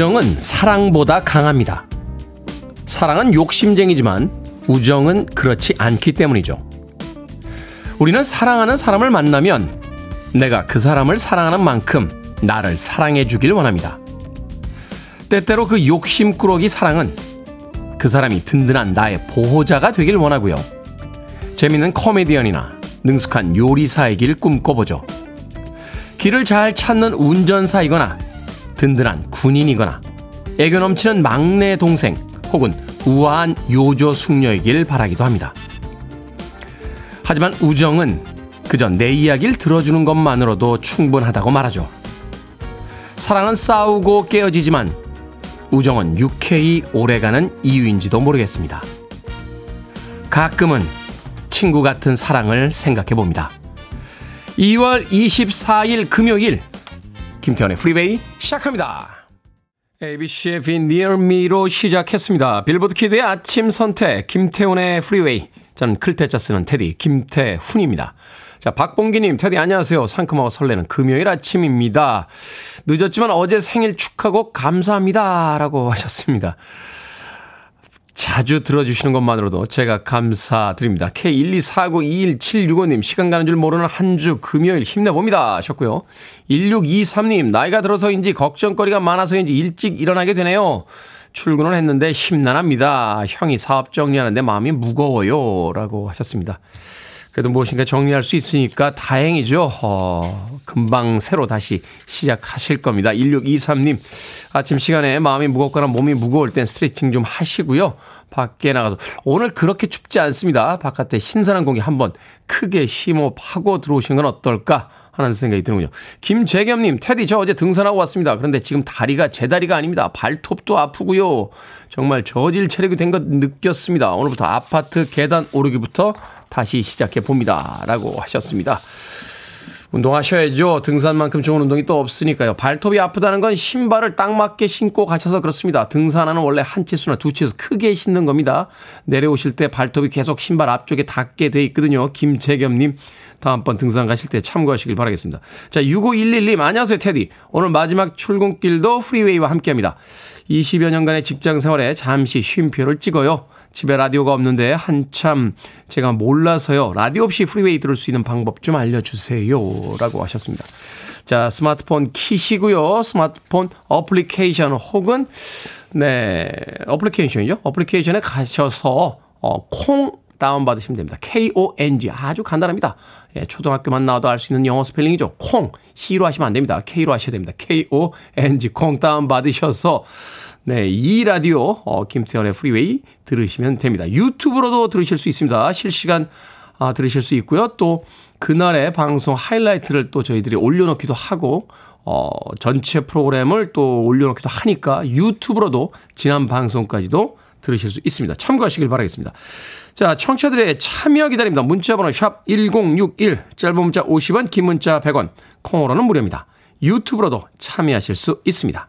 우정은 사랑보다 강합니다. 사랑은 욕심쟁이지만 우정은 그렇지 않기 때문이죠. 우리는 사랑하는 사람을 만나면 내가 그 사람을 사랑하는 만큼 나를 사랑해 주길 원합니다. 때때로 그 욕심꾸러기 사랑은 그 사람이 든든한 나의 보호자가 되길 원하고요. 재밌는 코미디언이나 능숙한 요리사이길 꿈꿔보죠. 길을 잘 찾는 운전사이거나 든든한 군인이거나 애교 넘치는 막내 동생 혹은 우아한 요조 숙녀이길 바라기도 합니다. 하지만 우정은 그저 내 이야기를 들어주는 것만으로도 충분하다고 말하죠. 사랑은 싸우고 깨어지지만 우정은 유쾌히 오래가는 이유인지도 모르겠습니다. 가끔은 친구 같은 사랑을 생각해 봅니다. 2월 24일 금요일 김태훈의 프리웨이 시작합니다. ABC의 Be Near Me로 시작했습니다. 빌보드 kid의 아침 선택 김태훈의 프리웨이 저는 클 태 자 쓰는 테디 김태훈입니다. 자, 박봉기님, 테디 안녕하세요. 상큼하고 설레는 금요일 아침입니다. 늦었지만 어제 생일 축하곡 감사합니다. 라고 하셨습니다. 자주 들어주시는 것만으로도 제가 감사드립니다. K124921765님, 시간 가는 줄 모르는 한 주 금요일 힘내봅니다. 하셨고요. 1623님, 나이가 들어서인지 걱정거리가 많아서인지 일찍 일어나게 되네요. 출근을 했는데 심란합니다. 형이 사업 정리하는데 마음이 무거워요. 라고 하셨습니다. 그래도 무엇인가 정리할 수 있으니까 다행이죠. 어, 금방 새로 다시 시작하실 겁니다. 1623님, 아침 시간에 마음이 무겁거나 몸이 무거울 땐 스트레칭 좀 하시고요. 밖에 나가서, 오늘 그렇게 춥지 않습니다. 바깥에 신선한 공기 한번 크게 심호흡하고 들어오시는 건 어떨까? 하는 생각이 드는군요. 김재겸님, 테디, 저 어제 등산하고 왔습니다. 그런데 지금 다리가 제 다리가 아닙니다. 발톱도 아프고요. 정말 저질 체력이 된 것 느꼈습니다. 오늘부터 아파트 계단 오르기부터 다시 시작해 봅니다. 라고 하셨습니다. 운동하셔야죠. 등산만큼 좋은 운동이 또 없으니까요. 발톱이 아프다는 건 신발을 딱 맞게 신고 가셔서 그렇습니다. 등산화는 원래 한 치수나 두 치수 크게 신는 겁니다. 내려오실 때 발톱이 계속 신발 앞쪽에 닿게 돼 있거든요. 김재겸님. 다음번 등산 가실 때 참고하시길 바라겠습니다. 자, 6511님, 안녕하세요, 테디. 오늘 마지막 출근길도 프리웨이와 함께 합니다. 20여 년간의 직장 생활에 잠시 쉼표를 찍어요. 집에 라디오가 없는데 한참 제가 몰라서요. 라디오 없이 프리웨이 들을 수 있는 방법 좀 알려주세요. 라고 하셨습니다. 자, 스마트폰 키시고요. 스마트폰 어플리케이션 혹은, 네, 어플리케이션이죠. 어플리케이션에 가셔서, 어, 콩 다운받으시면 됩니다. K-O-N-G. 아주 간단합니다. 예, 초등학교만 나와도 알 수 있는 영어 스펠링이죠. 콩. C로 하시면 안 됩니다. K로 하셔야 됩니다. K-O-N-G. 콩 다운받으셔서 네, 이 라디오 어, 김태훈의 프리웨이 들으시면 됩니다. 유튜브로도 들으실 수 있습니다. 실시간 아, 들으실 수 있고요. 또 그날의 방송 하이라이트를 또 저희들이 올려놓기도 하고 어, 전체 프로그램을 또 올려놓기도 하니까 유튜브로도 지난 방송까지도 들으실 수 있습니다. 참고하시길 바라겠습니다. 자, 청취자들의 참여 기다립니다. 문자번호 샵 1061, 짧은 문자 50원, 긴 문자 100원, 콩으로는 무료입니다. 유튜브로도 참여하실 수 있습니다.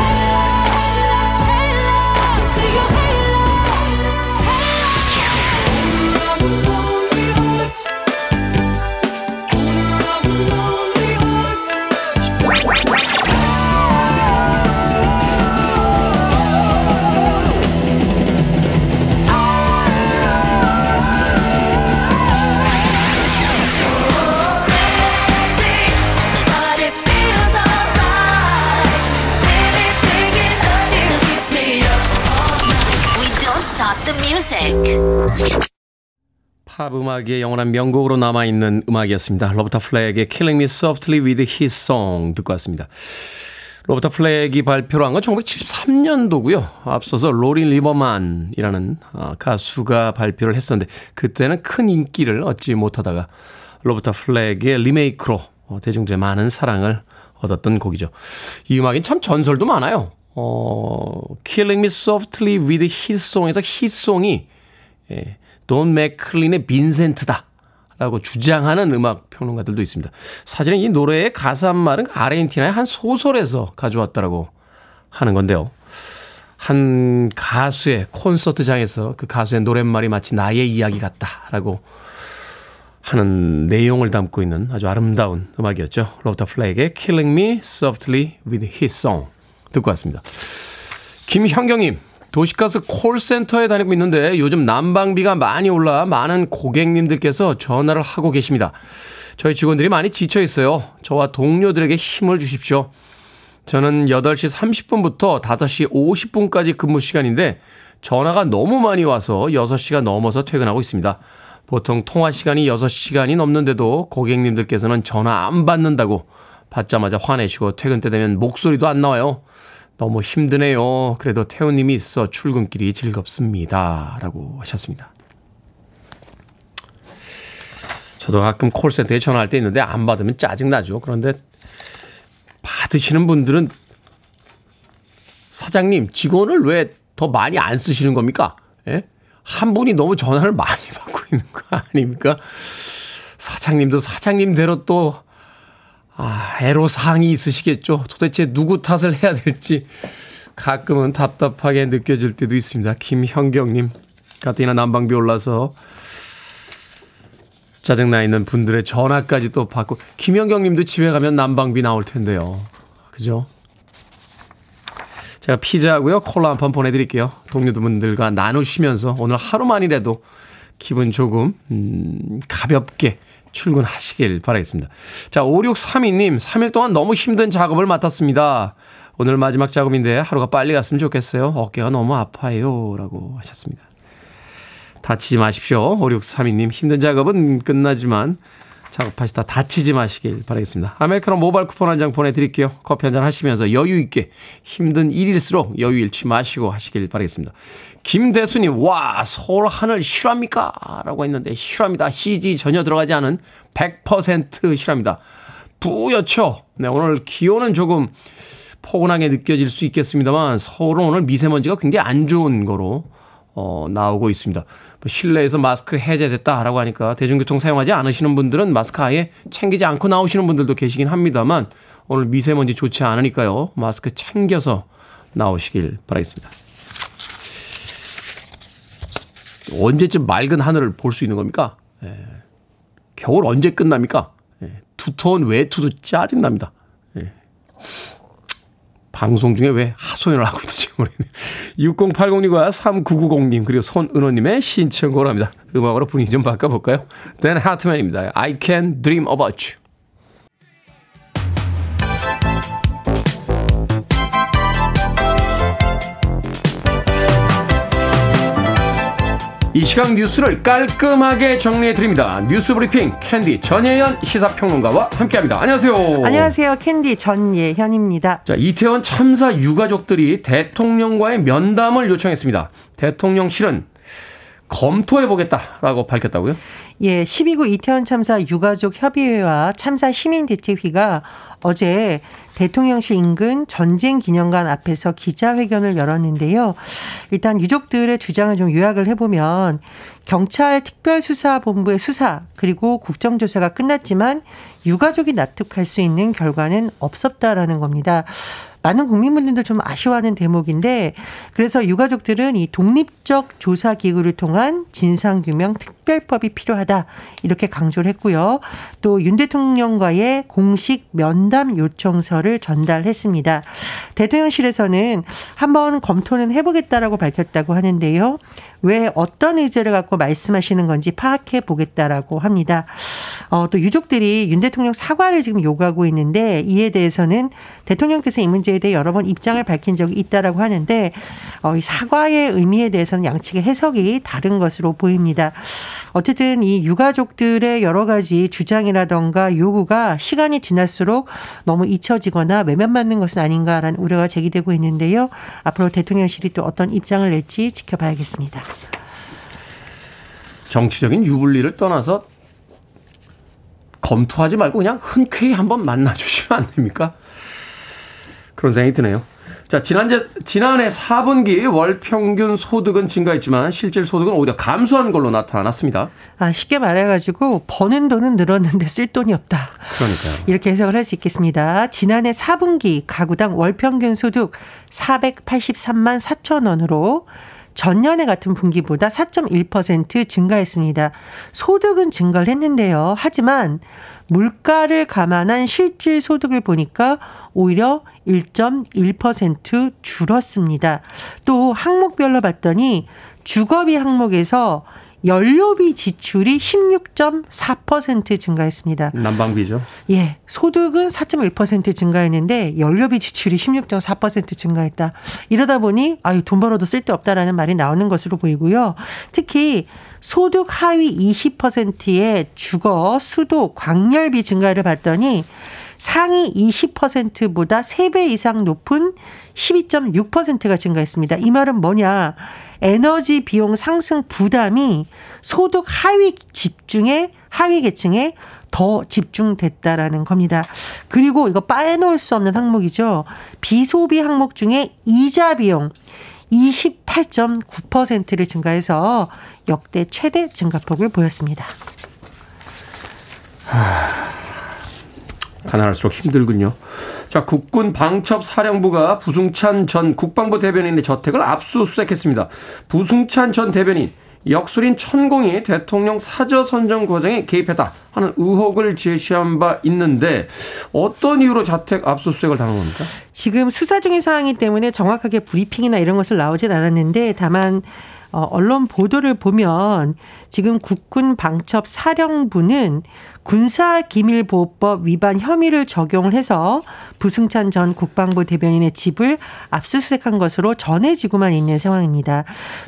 팝 음악의 영원한 명곡으로 남아있는 음악이었습니다. 로버타 플렉의 Killing Me Softly with His Song 듣고 왔습니다. 로버타 플렉이 발표를 한 건 1973년도고요. 앞서서 로리 리버만이라는 아, 가수가 발표를 했었는데 그때는 큰 인기를 얻지 못하다가 로버타 플렉의 리메이크로 어, 대중들의 많은 사랑을 얻었던 곡이죠. 이 음악엔 참 전설도 많아요. 어, Killing Me Softly with His Song에서 His Song이 예, 돈 맥클린의 빈센트다. 라고 주장하는 음악 평론가들도 있습니다. 사실은 이 노래의 가사 말은 아르헨티나의 한 소설에서 가져왔다라고 하는 건데요. 한 가수의 콘서트장에서 그 가수의 노랫말이 마치 나의 이야기 같다라고 하는 내용을 담고 있는 아주 아름다운 음악이었죠. 로버트 플레이의 Killing Me Softly with His Song 듣고 왔습니다. 김현경님, 도시가스 콜센터에 다니고 있는데 요즘 난방비가 많이 올라 많은 고객님들께서 전화를 하고 계십니다. 저희 직원들이 많이 지쳐 있어요. 저와 동료들에게 힘을 주십시오. 저는 8시 30분부터 5시 50분까지 근무 시간인데 전화가 너무 많이 와서 6시가 넘어서 퇴근하고 있습니다. 보통 통화 시간이 6시간이 넘는데도 고객님들께서는 전화 안 받는다고 받자마자 화내시고 퇴근 때 되면 목소리도 안 나와요. 너무 힘드네요. 그래도 태우님이 있어 출근길이 즐겁습니다. 라고 하셨습니다. 저도 가끔 콜센터에 전화할 때 있는데 안 받으면 짜증나죠. 그런데 받으시는 분들은 사장님, 직원을 왜 더 많이 안 쓰시는 겁니까? 예? 한 분이 너무 전화를 많이 받고 있는 거 아닙니까? 사장님도 사장님대로 또, 아, 애로사항이 있으시겠죠. 도대체 누구 탓을 해야 될지 가끔은 답답하게 느껴질 때도 있습니다. 김현경님, 가뜩이나 난방비 올라서 짜증나 있는 분들의 전화까지 또 받고, 김현경님도 집에 가면 난방비 나올 텐데요. 그죠? 제가 피자하고요. 콜라 한 판 보내드릴게요. 동료분들과 나누시면서 오늘 하루만이라도 기분 조금, 음, 가볍게 출근하시길 바라겠습니다. 자, 5632님, 3일 동안 너무 힘든 작업을 맡았습니다. 오늘 마지막 작업인데 하루가 빨리 갔으면 좋겠어요. 어깨가 너무 아파요. 라고 하셨습니다. 다치지 마십시오. 5632님, 힘든 작업은 끝나지만 작업하시다 다치지 마시길 바라겠습니다. 아메리카노 모바일 쿠폰 한 장 보내드릴게요. 커피 한 잔 하시면서 여유 있게 힘든 일일수록 여유 잃지 마시고 하시길 바라겠습니다. 김대수님, 와, 서울 하늘 실합니까? 라고 했는데, 실합니다. CG 전혀 들어가지 않은 100% 실합니다. 뿌옇죠? 네, 오늘 기온은 조금 포근하게 느껴질 수 있겠습니다만, 서울은 오늘 미세먼지가 굉장히 안 좋은 거로, 어, 나오고 있습니다. 뭐 실내에서 마스크 해제됐다라고 하니까 대중교통 사용하지 않으시는 분들은 마스크 아예 챙기지 않고 나오시는 분들도 계시긴 합니다만 오늘 미세먼지 좋지 않으니까요. 마스크 챙겨서 나오시길 바라겠습니다. 언제쯤 맑은 하늘을 볼 수 있는 겁니까? 예. 겨울 언제 끝납니까? 예. 두터운 외투도 짜증납니다. 예. 방송 중에 왜 하소연을 하고 있는지 모르겠네요. 6080님과 3990님 그리고 손은호님의 신청곡을 합니다. 음악으로 분위기 좀 바꿔볼까요? 댄 하트맨입니다. I can dream about you. 이 시각 뉴스를 깔끔하게 정리해 드립니다. 뉴스 브리핑 캔디 전예현 시사평론가와 함께합니다. 안녕하세요. 안녕하세요. 캔디 전예현입니다. 자 이태원 참사 유가족들이 대통령과의 면담을 요청했습니다. 대통령실은 검토해 보겠다라고 밝혔다고요? 예, 10.29 이태원 참사 유가족 협의회와 참사 시민 대책위가 어제 대통령실 인근 전쟁 기념관 앞에서 기자회견을 열었는데요. 일단 유족들의 주장을 좀 요약을 해보면 경찰 특별수사본부의 수사 그리고 국정조사가 끝났지만 유가족이 납득할 수 있는 결과는 없었다라는 겁니다. 많은 국민분들도 좀 아쉬워하는 대목인데 그래서 유가족들은 이 독립적 조사 기구를 통한 진상 규명 특별법이 필요하다 이렇게 강조를 했고요. 또 윤 대통령과의 공식 면담 요청서를 전달했습니다. 대통령실에서는 한번 검토는 해보겠다라고 밝혔다고 하는데요. 왜 어떤 의제를 갖고 말씀하시는 건지 파악해 보겠다라고 합니다. 어, 또 유족들이 윤 대통령 사과를 지금 요구하고 있는데 이에 대해서는 대통령께서 이 문제에 대해 여러 번 입장을 밝힌 적이 있다라고 하는데 어, 이 사과의 의미에 대해서는 양측의 해석이 다른 것으로 보입니다. 어쨌든 이 유가족들의 여러 가지 주장이라던가 요구가 시간이 지날수록 너무 잊혀지거나 외면받는 것은 아닌가라는 우려가 제기되고 있는데요. 앞으로 대통령실이 또 어떤 입장을 낼지 지켜봐야겠습니다. 정치적인 유불리를 떠나서 검토하지 말고 그냥 흔쾌히 한번 만나주시면 안 됩니까? 그런 생각이 드네요. 자, 지난해, 지난해 4분기 월 평균 소득은 증가했지만 실질 소득은 오히려 감소한 걸로 나타났습니다. 아, 쉽게 말해가지고 버는 돈은 늘었는데 쓸 돈이 없다. 그러니까요. 이렇게 해석을 할 수 있겠습니다. 지난해 4분기 가구당 월 평균 소득 483만 4천 원으로 전년에 같은 분기보다 4.1% 증가했습니다. 소득은 증가를 했는데요. 하지만 물가를 감안한 실질 소득을 보니까 오히려 1.1% 줄었습니다. 또 항목별로 봤더니 주거비 항목에서 연료비 지출이 16.4% 증가했습니다. 난방비죠. 예. 소득은 4.1% 증가했는데 연료비 지출이 16.4% 증가했다. 이러다 보니 아유 돈 벌어도 쓸데없다라는 말이 나오는 것으로 보이고요. 특히 소득 하위 20%의 주거, 수도, 광열비 증가를 봤더니 상위 20%보다 3배 이상 높은 12.6%가 증가했습니다. 이 말은 뭐냐? 에너지 비용 상승 부담이 소득 하위 집중에 하위 계층에 더 집중됐다라는 겁니다. 그리고 이거 빠져놓을 수 없는 항목이죠. 비소비 항목 중에 이자 비용 28.9%를 증가해서 역대 최대 증가폭을 보였습니다. 가난할수록 힘들군요. 자, 국군 방첩 사령부가 부승찬 전 국방부 대변인의 저택을 압수수색했습니다. 부승찬 전 대변인 역술인 천공이 대통령 사저 선정 과정에 개입했다 하는 의혹을 제시한 바 있는데 어떤 이유로 자택 압수수색을 당한 겁니까? 지금 수사 중인 상황이기 때문에 정확하게 브리핑이나 이런 것을 나오진 않았는데 다만 어, 언론 보도를 보면 지금 국군 방첩 사령부는 군사기밀보호법 위반 혐의를 적용을 해서 부승찬 전 국방부 대변인의 집을 압수수색한 것으로 전해지고만 있는 상황입니다.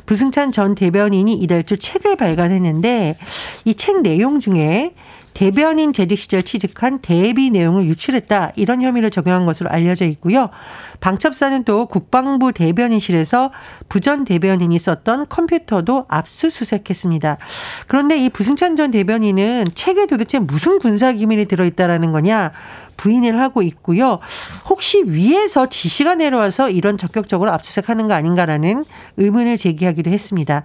부승찬 전 대변인이 이달 초 책을 발간했는데 이 책 내용 중에 대변인 재직 시절 취직한 대비 내용을 유출했다 이런 혐의를 적용한 것으로 알려져 있고요. 방첩사는 또 국방부 대변인실에서 부전 대변인이 썼던 컴퓨터도 압수수색했습니다. 그런데 이 부승찬 전 대변인은 책에 도대체 무슨 군사 기밀이 들어있다라는 거냐 부인을 하고 있고요. 혹시 위에서 지시가 내려와서 이런 적극적으로 압수수색하는 거 아닌가라는 의문을 제기하기도 했습니다.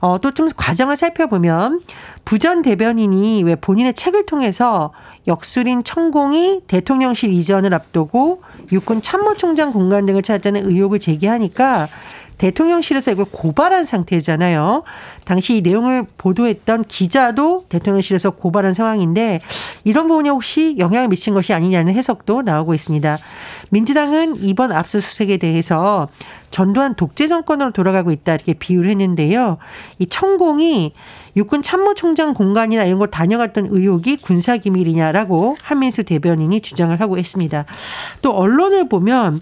어, 또 좀 과정을 살펴보면 부전 대변인이 왜 본인의 책을 통해서 역술인 천공이 대통령실 이전을 앞두고 육군 참모총장 공간 등을 찾았다는 의혹을 제기하니까 대통령실에서 이걸 고발한 상태잖아요. 당시 이 내용을 보도했던 기자도 대통령실에서 고발한 상황인데 이런 부분이 혹시 영향을 미친 것이 아니냐는 해석도 나오고 있습니다. 민주당은 이번 압수수색에 대해서 전두환 독재 정권으로 돌아가고 있다 이렇게 비유를 했는데요. 이 천공이 육군 참모총장 공간이나 이런 거 다녀갔던 의혹이 군사기밀이냐라고 한민수 대변인이 주장을 하고 있습니다. 또 언론을 보면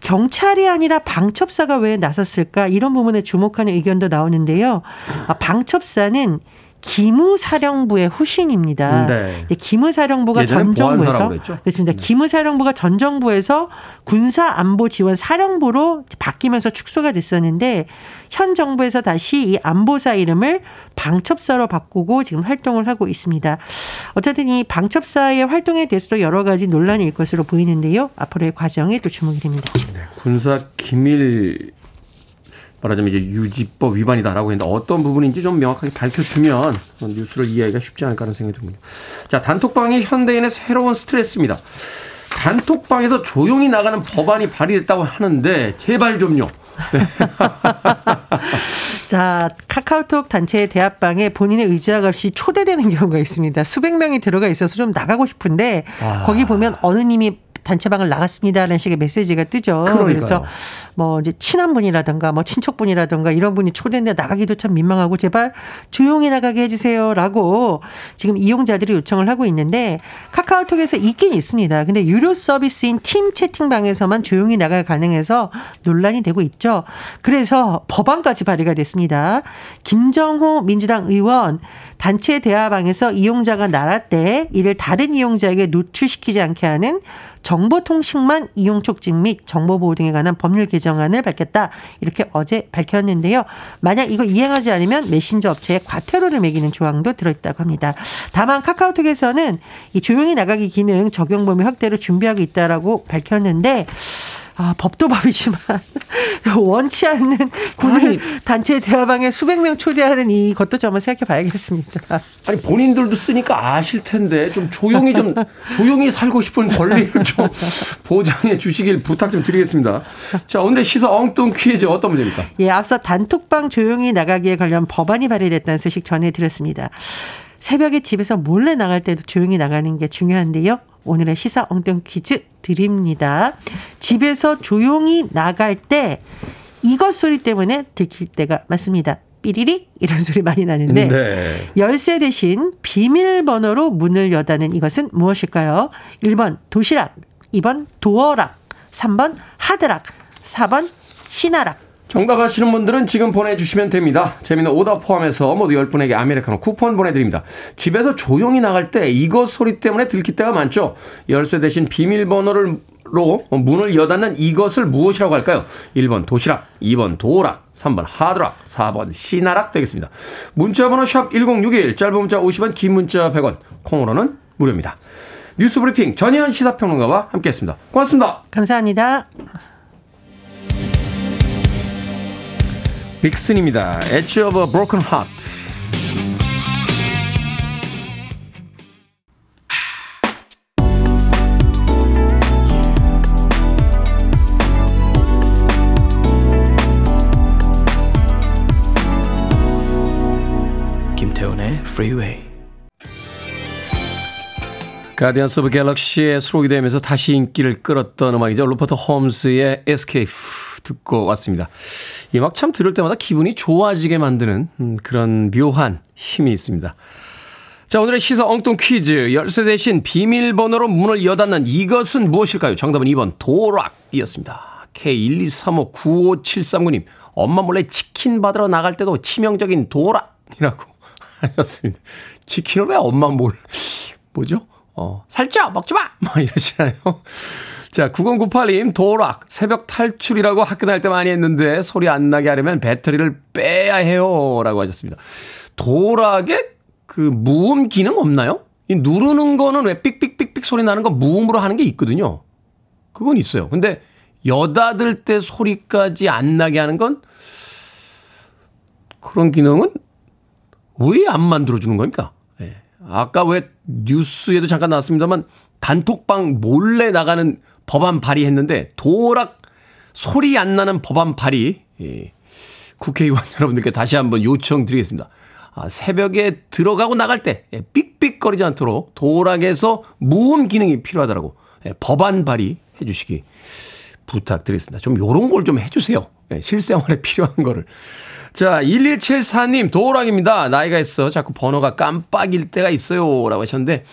경찰이 아니라 방첩사가 왜 나섰을까 이런 부분에 주목하는 의견도 나오는데요. 아, 방첩사는 기무사령부의 후신입니다. 네. 기무사령부가 전 정부에서 그렇습니다. 네. 기무사령부가 전 정부에서 군사 안보 지원 사령부로 바뀌면서 축소가 됐었는데 현 정부에서 다시 이 안보사 이름을 방첩사로 바꾸고 지금 활동을 하고 있습니다. 어쨌든 이 방첩사의 활동에 대해서도 여러 가지 논란이 일 것으로 보이는데요. 앞으로의 과정에 또 주목이 됩니다. 네. 군사 기밀 말하자면 이제 유지법 위반이다라고 했는데 어떤 부분인지 좀 명확하게 밝혀주면 뉴스를 이해하기가 쉽지 않을까 하는 생각이 듭니다. 자, 단톡방이 현대인의 새로운 스트레스입니다. 단톡방에서 조용히 나가는 법안이 발의됐다고 하는데 제발 좀요. 네. 자, 카카오톡 단체 대합방에 본인의 의지와 없이 초대되는 경우가 있습니다. 수백 명이 들어가 있어서 좀 나가고 싶은데 아. 거기 보면 어느 님이 단체방을 나갔습니다라는 식의 메시지가 뜨죠. 그러니까요. 그래서 뭐 이제 친한 분이라든가 뭐 친척분이라든가 이런 분이 초대인데 나가기도 참 민망하고 제발 조용히 나가게 해주세요라고 지금 이용자들이 요청을 하고 있는데 카카오톡에서 있긴 있습니다. 근데 유료 서비스인 팀 채팅방에서만 조용히 나가 가능해서 논란이 되고 있죠. 그래서 법안까지 발의가 됐습니다. 김정호 민주당 의원 단체 대화방에서 이용자가 나갈 때 이를 다른 이용자에게 노출시키지 않게 하는 정보통신만 이용 촉진 및 정보보호 등에 관한 법률 개정안을 밝혔다. 이렇게 어제 밝혔는데요. 만약 이거 이행하지 않으면 메신저 업체에 과태료를 매기는 조항도 들어있다고 합니다. 다만 카카오톡에서는 이 조용히 나가기 기능 적용 범위 확대를 준비하고 있다라고 밝혔는데 아, 법도 법이지만 원치 않는 군을 단체 대화방에 수백 명 초대하는 이 것도 좀 한번 생각해 봐야겠습니다. 아니 본인들도 쓰니까 아실 텐데 좀 조용히 좀 조용히 살고 싶은 권리를 좀 보장해 주시길 부탁 좀 드리겠습니다. 자 오늘의 시사 엉뚱 퀴즈 어떤 문제입니까? 예, 앞서 단톡방 조용히 나가기에 관련 법안이 발의됐다는 소식 전해 드렸습니다. 새벽에 집에서 몰래 나갈 때도 조용히 나가는 게 중요한데요. 오늘의 시사 엉뚱 퀴즈 드립니다. 집에서 조용히 나갈 때 이것 소리 때문에 들킬 때가 많습니다. 삐리리 이런 소리 많이 나는데 네. 열쇠 대신 비밀번호로 문을 여다는 이것은 무엇일까요? 1번 도시락, 2번 도어락, 3번 하드락, 4번 시나락. 정답 아시는 분들은 지금 보내주시면 됩니다. 재미는 오답 포함해서 모두 10분에게 아메리카노 쿠폰 보내드립니다. 집에서 조용히 나갈 때 이것 소리 때문에 들킬 때가 많죠. 열쇠 대신 비밀번호를 로 문을 여닫는 이것을 무엇이라고 할까요? 1번 도시락, 2번 도락, 3번 하드락, 4번 시나락 되겠습니다. 문자번호 샵 1061, 짧은 문자 50원, 긴 문자 100원, 콩으로는 무료입니다. 뉴스 브리핑 전희연 시사평론가와 함께했습니다. 고맙습니다. 감사합니다. 빅슨입니다. Edge of a Broken Heart. 김태훈의 Freeway. Guardians of Galaxy에 수록이 되면서 다시 인기를 끌었던 음악이죠. 루퍼트 홈스의 Escape 듣고 왔습니다. 이 음악 참 들을 때마다 기분이 좋아지게 만드는 음, 그런 묘한 힘이 있습니다. 자, 오늘의 시사 엉뚱 퀴즈. 열쇠 대신 비밀번호로 문을 여닫는 이것은 무엇일까요? 정답은 2번 도어락이었습니다. K123595739님. 엄마 몰래 치킨 받으러 나갈 때도 치명적인 도락이라고 하셨습니다. 치킨을 왜 엄마 몰래, 뭐죠? 어, 살쪄! 먹지 마! 뭐 이러시나요? 자, 9098님, 도락, 새벽 탈출이라고 학교 다닐 때 많이 했는데 소리 안 나게 하려면 배터리를 빼야 해요. 라고 하셨습니다. 도락에 그 무음 기능 없나요? 이 누르는 거는 왜 삑삑삑삑 소리 나는 거 무음으로 하는 게 있거든요. 그건 있어요. 근데 여닫을 때 소리까지 안 나게 하는 건 그런 기능은 왜 안 만들어주는 겁니까? 예. 아까 왜 뉴스에도 잠깐 나왔습니다만 단톡방 몰래 나가는 법안 발의했는데 도락 소리 안 나는 법안 발의 예. 국회의원 여러분들께 다시 한번 요청드리겠습니다. 아, 새벽에 들어가고 나갈 때 예, 삑삑거리지 않도록 도락에서 무음 기능이 필요하다라고 예, 법안 발의해 주시기 부탁드리겠습니다. 좀 요런 걸 좀 해주세요. 예, 실생활에 필요한 거를. 자, 1174님, 도락입니다. 나이가 있어. 자꾸 번호가 깜빡일 때가 있어요. 라고 하셨는데,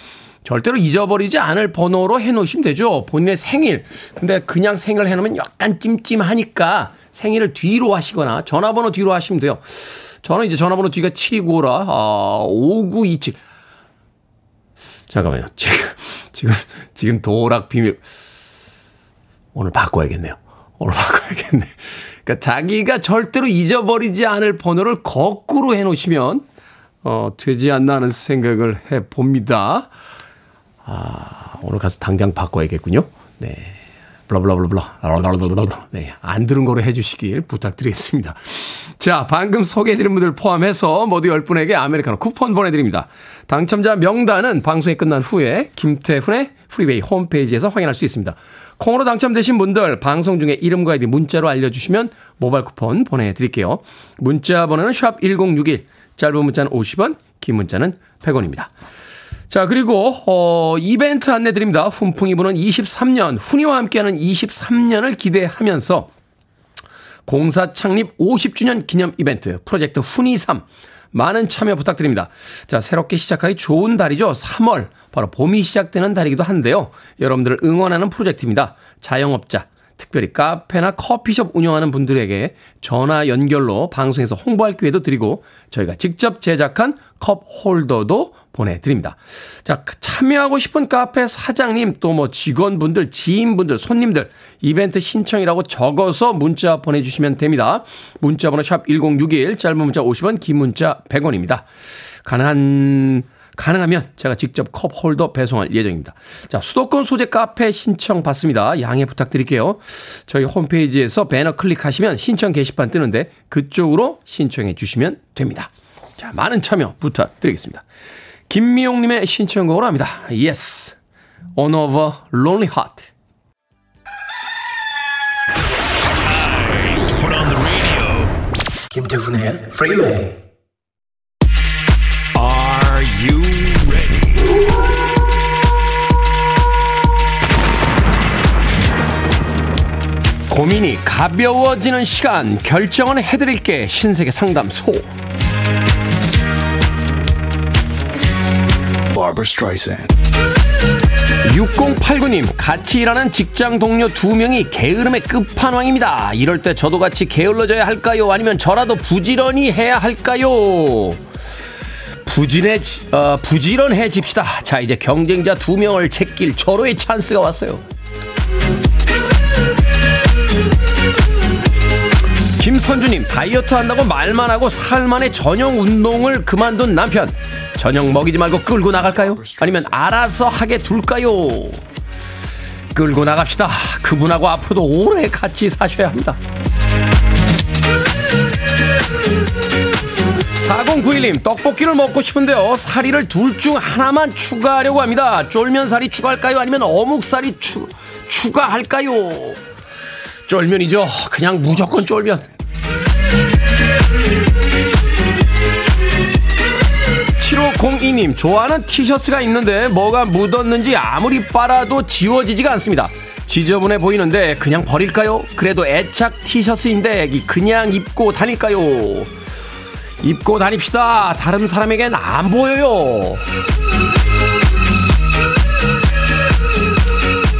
절대로 잊어버리지 않을 번호로 해놓으시면 되죠. 본인의 생일. 근데 그냥 생일 해놓으면 약간 찜찜하니까 생일을 뒤로 하시거나 전화번호 뒤로 하시면 돼요. 저는 이제 전화번호 뒤가 7295라, 아, 5927. 잠깐만요. 지금, 지금, 지금 도락 비밀. 오늘 바꿔야겠네요. 오늘 바꿔야겠네. 그러니까 자기가 절대로 잊어버리지 않을 번호를 거꾸로 해놓으시면, 어, 되지 않나 하는 생각을 해 봅니다. 아, 오늘 가서 당장 바꿔야겠군요. 네. 블라 블라블라 블라 네, 안 들은 거로 해주시길 부탁드리겠습니다. 자, 방금 소개해드린 분들 포함해서 모두 10분에게 아메리카노 쿠폰 보내드립니다. 당첨자 명단은 방송이 끝난 후에 김태훈의 프리웨이 홈페이지에서 확인할 수 있습니다. 콩으로 당첨되신 분들 방송 중에 이름과 아이디 문자로 알려주시면 모바일 쿠폰 보내드릴게요. 문자 번호는 샵 1061, 짧은 문자는 50원, 긴 문자는 100원입니다. 자, 그리고, 어, 이벤트 안내 드립니다. 훈풍이 부는 23년, 훈이와 함께하는 23년을 기대하면서 공사 창립 50주년 기념 이벤트 프로젝트 훈이3 많은 참여 부탁드립니다. 자, 새롭게 시작하기 좋은 달이죠. 3월. 바로 봄이 시작되는 달이기도 한데요. 여러분들을 응원하는 프로젝트입니다. 자영업자, 특별히 카페나 커피숍 운영하는 분들에게 전화 연결로 방송에서 홍보할 기회도 드리고 저희가 직접 제작한 컵 홀더도 보내드립니다. 자, 참여하고 싶은 카페 사장님, 또 뭐 직원분들, 지인분들, 손님들, 이벤트 신청이라고 적어서 문자 보내주시면 됩니다. 문자 번호 샵 1061, 짧은 문자 50원, 긴 문자 100원입니다. 가능한 가능하면 제가 직접 컵 홀더 배송할 예정입니다. 자, 수도권 소재 카페 신청 받습니다. 양해 부탁드릴게요. 저희 홈페이지에서 배너 클릭하시면 신청 게시판 뜨는데 그쪽으로 신청해 주시면 됩니다. 자, 많은 참여 부탁드리겠습니다. 김미용님의 신청곡으로 합니다. Yes. On over Lonely Heart. 김태훈의 Freeway. Are you ready? 고민이 가벼워지는 시간 결정은 해드릴게 신세계 상담소. Barbara Streisand. 6089님, 같이 일하는 직장 동료 두 명이 게으름의 끝판왕입니다. 이럴 때 저도 같이 게을러져야 할까요? 아니면 저라도 부지런히 해야 할까요? 부지런해, 어, 부지런해집시다. 자, 이제 경쟁자 두 명을 채길 절호의 찬스가 왔어요. 김선주님, 다이어트 한다고 말만 하고 살만의 전용 운동을 그만둔 남편. 저녁 먹이지 말고 끌고 나갈까요? 아니면 알아서 하게 둘까요? 끌고 나갑시다. 그분하고 앞으로도 오래 같이 사셔야 합니다. 4091님, 떡볶이를 먹고 싶은데요. 사리를 둘 중 하나만 추가하려고 합니다. 쫄면살이 추가할까요? 아니면 어묵살이 추, 추가할까요? 쫄면이죠. 그냥 무조건 쫄면. 7502님, 좋아하는 티셔츠가 있는데 뭐가 묻었는지 아무리 빨아도 지워지지가 않습니다. 지저분해 보이는데 그냥 버릴까요? 그래도 애착 티셔츠인데 그냥 입고 다닐까요? 입고 다닙시다. 다른 사람에겐 안 보여요.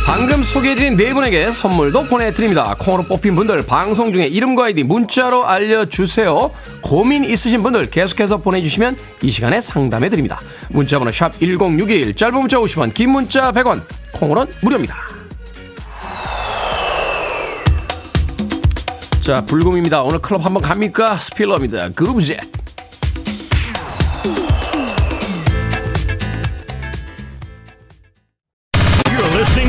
방금 소개해드린 네 분에게 선물도 보내드립니다. 콩으로 뽑힌 분들 방송 중에 이름과 아이디 문자로 알려주세요. 고민 있으신 분들 계속해서 보내주시면 이 시간에 상담해드립니다. 문자번호 샵 1061 짧은 문자 50원 긴 문자 100원 콩으로는 무료입니다. 자 불금입니다. 오늘 클럽 한번 갑니까? 스필러입니다. Groovejet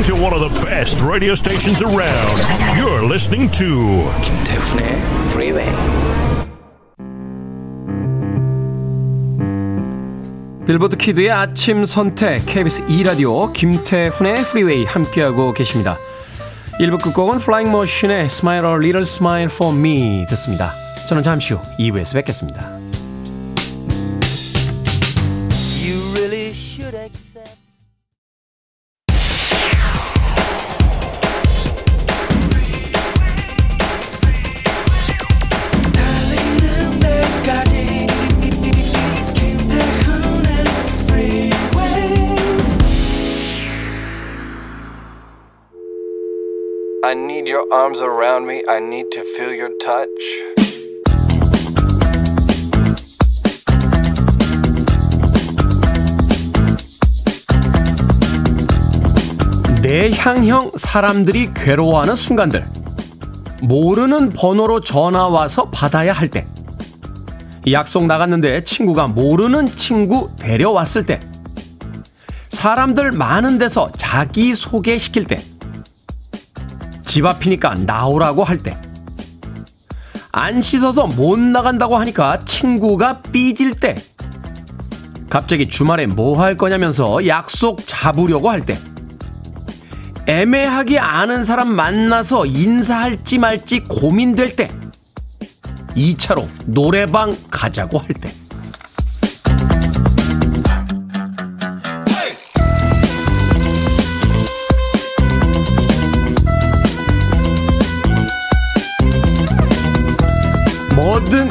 to one of the best radio stations around. You're listening to 김태훈의 Freeway. 빌보드 키드의 아침 선택 KBS 2 라디오 김태훈의 프리웨이 함께하고 계십니다. 1부 끝곡은 플라잉 머신의 Smile a Little Smile for Me 듣습니다. 저는 잠시 후 2부에서 뵙겠습니다. Your arms around me. I need to feel your touch. 내 향형 사람들이 괴로워하는 순간들. 모르는 번호로 전화 와서 받아야 할 때. 약속 나갔는데 친구가 모르는 친구 데려왔을 때. 사람들 많은 데서 자기 소개시킬 때. 집 앞이니까 나오라고 할 때. 안 씻어서 못 나간다고 하니까 친구가 삐질 때. 갑자기 주말에 뭐 할 거냐면서 약속 잡으려고 할 때. 애매하게 아는 사람 만나서 인사할지 말지 고민될 때. 2차로 노래방 가자고 할 때.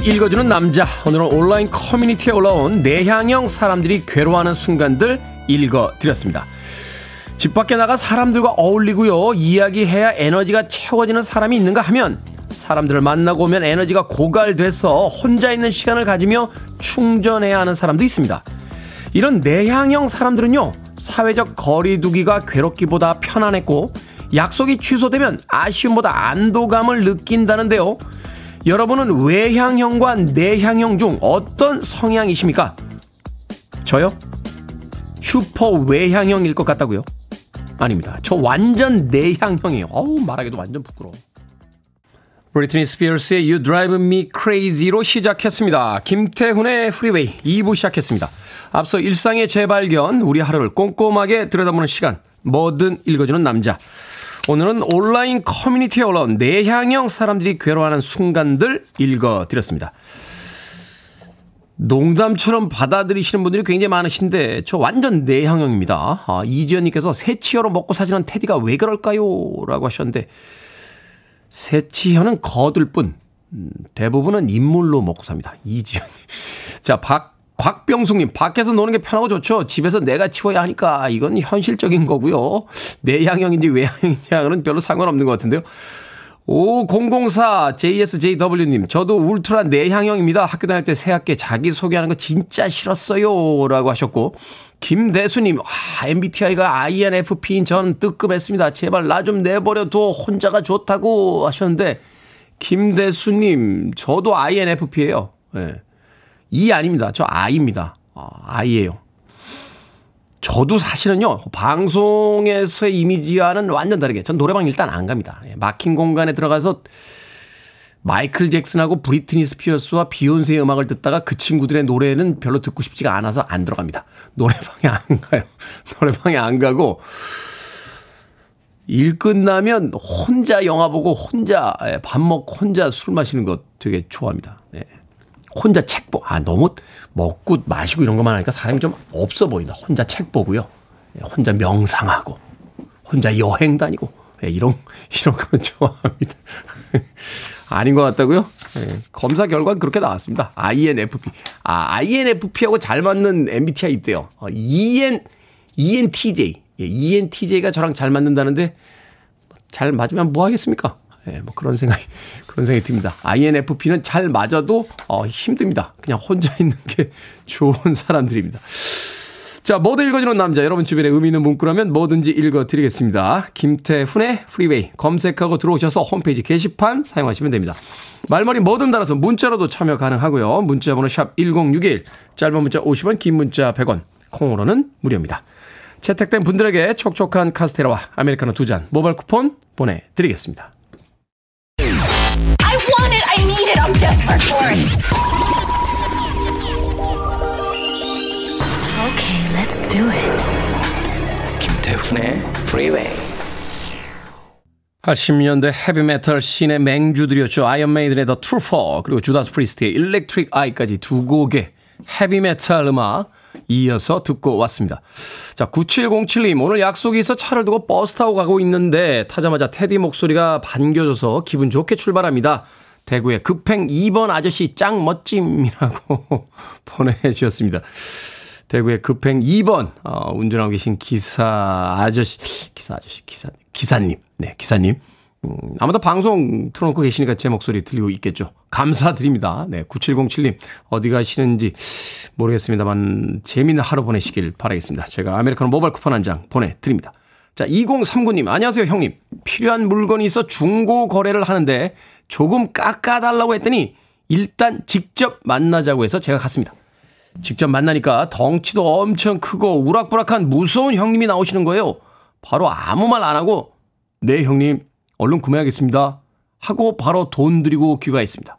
읽어주는 남자. 오늘은 온라인 커뮤니티에 올라온 내향형 사람들이 괴로워하는 순간들 읽어드렸습니다. 집 밖에 나가 사람들과 어울리고요. 이야기해야 에너지가 채워지는 사람이 있는가 하면 사람들을 만나고 오면 에너지가 고갈돼서 혼자 있는 시간을 가지며 충전해야 하는 사람도 있습니다. 이런 내향형 사람들은요, 사회적 거리두기가 괴롭기보다 편안했고, 약속이 취소되면 아쉬움보다 안도감을 느낀다는데요. 여러분은 외향형과 내향형 중 어떤 성향이십니까? 저요? 슈퍼 외향형일 것 같다고요? 아닙니다. 저 완전 내향형이에요. 어우, 말하기도 완전 부끄러워. 브리트니 스피어스의 You Drive Me Crazy로 시작했습니다. 김태훈의 프리웨이 2부 시작했습니다. 앞서 일상의 재발견, 우리 하루를 꼼꼼하게 들여다보는 시간, 뭐든 읽어주는 남자. 오늘은 온라인 커뮤니티에 올라온 내향형 사람들이 괴로워하는 순간들 읽어드렸습니다. 농담처럼 받아들이시는 분들이 굉장히 많으신데 저 완전 내향형입니다. 아, 이지연님께서 새치어로 먹고 사지는 테디가 왜 그럴까요? 라고 하셨는데 새치현은 거들 뿐 음, 대부분은 인물로 먹고 삽니다. 이지연님. 자, 박 곽병숙님, 밖에서 노는 게 편하고 좋죠. 집에서 내가 치워야 하니까 이건 현실적인 거고요. 내향형인지 외향형인지는 별로 상관없는 것 같은데요. 5004 JSJW님, 저도 울트라 내향형입니다. 학교 다닐 때 새학기 자기 소개하는 거 진짜 싫었어요. 라고 하셨고, 김대수님, 아, MBTI가 INFP인 전 뜨끔했습니다. 제발 나 좀 내버려둬. 혼자가 좋다고 하셨는데, 김대수님, 저도 INFP예요. 예. 네. 이 아닙니다. 저 I입니다. 아, I예요. 저도 사실은요, 방송에서의 이미지와는 완전 다르게, 전 노래방 일단 안 갑니다. 예, 막힌 공간에 들어가서 마이클 잭슨하고 브리트니 스피어스와 비욘세의 음악을 듣다가 그 친구들의 노래는 별로 듣고 싶지가 않아서 안 들어갑니다. 노래방에 안 가요. 노래방에 안 가고, 일 끝나면 혼자 영화 보고 혼자 예, 밥 먹고 혼자 술 마시는 거 되게 좋아합니다. 예. 혼자 책 보. 아 너무 먹고 마시고 이런 것만 하니까 사람이 좀 없어 보인다. 혼자 책 보고요. 예, 혼자 명상하고 혼자 여행 다니고 이런 이런 거 좋아합니다. 아닌 것 같다고요? 네, 검사 결과는 그렇게 나왔습니다. INFP. 아, INFP하고 잘 맞는 MBTI 있대요. 어, EN, ENTJ. 예, ENTJ가 저랑 잘 맞는다는데 잘 맞으면 뭐 하겠습니까? 예, 뭐 그런 생각이, 그런 생각이 듭니다. INFP는 잘 맞아도, 어, 힘듭니다. 그냥 혼자 있는 게 좋은 사람들입니다. 자, 뭐든 읽어주는 남자. 여러분 주변에 의미 있는 문구라면 뭐든지 읽어드리겠습니다. 김태훈의 프리웨이 검색하고 들어오셔서 홈페이지 게시판 사용하시면 됩니다. 말머리 뭐든 달아서 문자로도 참여 가능하고요. 문자 번호 샵 1061, 짧은 문자 50원, 긴 문자 100원, 콩으로는 무료입니다. 채택된 분들에게 촉촉한 카스테라와 아메리카노 두 잔 모바일 쿠폰 보내드리겠습니다. I want it, I need it, I'm desperate for it. Okay, let's do it. 김태훈의 Freeway. 80년대 헤비메탈 씬의 맹주들이었죠. 아이언 메이든의 The Trooper 그리고 주다스 프리스트의 Electric Eye까지 두 곡의 헤비메탈 음악 이어서 듣고 왔습니다. 자, 9707님, 오늘 약속이 있어 차를 두고 버스 타고 가고 있는데 타자마자 테디 목소리가 반겨져서 기분 좋게 출발합니다. 대구의 급행 2번 아저씨 짱 멋짐이라고 보내주셨습니다. 대구의 급행 2번, 어, 운전하고 계신 기사 아저씨, 기사 아저씨, 기사, 기사님, 네, 기사님. 음, 아마도 방송 틀어놓고 계시니까 제 목소리 들리고 있겠죠. 감사드립니다. 네, 9707님, 어디 가시는지 모르겠습니다만, 재미있는 하루 보내시길 바라겠습니다. 제가 아메리카노 모바일 쿠폰 한 장 보내드립니다. 자, 2039님, 안녕하세요, 형님. 필요한 물건이 있어 중고 거래를 하는데 조금 깎아달라고 했더니 일단 직접 만나자고 해서 제가 갔습니다. 직접 만나니까 덩치도 엄청 크고 우락부락한 무서운 형님이 나오시는 거예요. 바로 아무 말 안 하고, 네, 형님, 얼른 구매하겠습니다. 하고 바로 돈 드리고 귀가했습니다.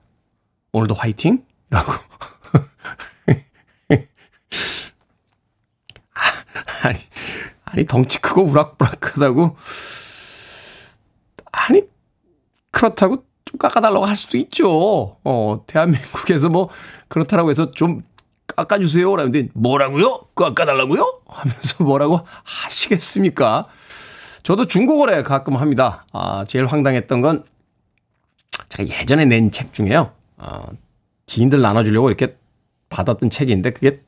오늘도 화이팅? 라고. 아니, 아니, 덩치 크고 우락부락하다고. 아니, 그렇다고 좀 깎아달라고 할 수도 있죠. 어, 대한민국에서 뭐, 그렇다라고 해서 좀 깎아주세요. 라는데, 뭐라고요? 깎아달라고요? 하면서 뭐라고 하시겠습니까? 저도 중고거래 가끔 합니다. 아, 제일 황당했던 건 제가 예전에 낸 책 중에요. 아, 지인들 나눠주려고 이렇게 받았던 책인데 그게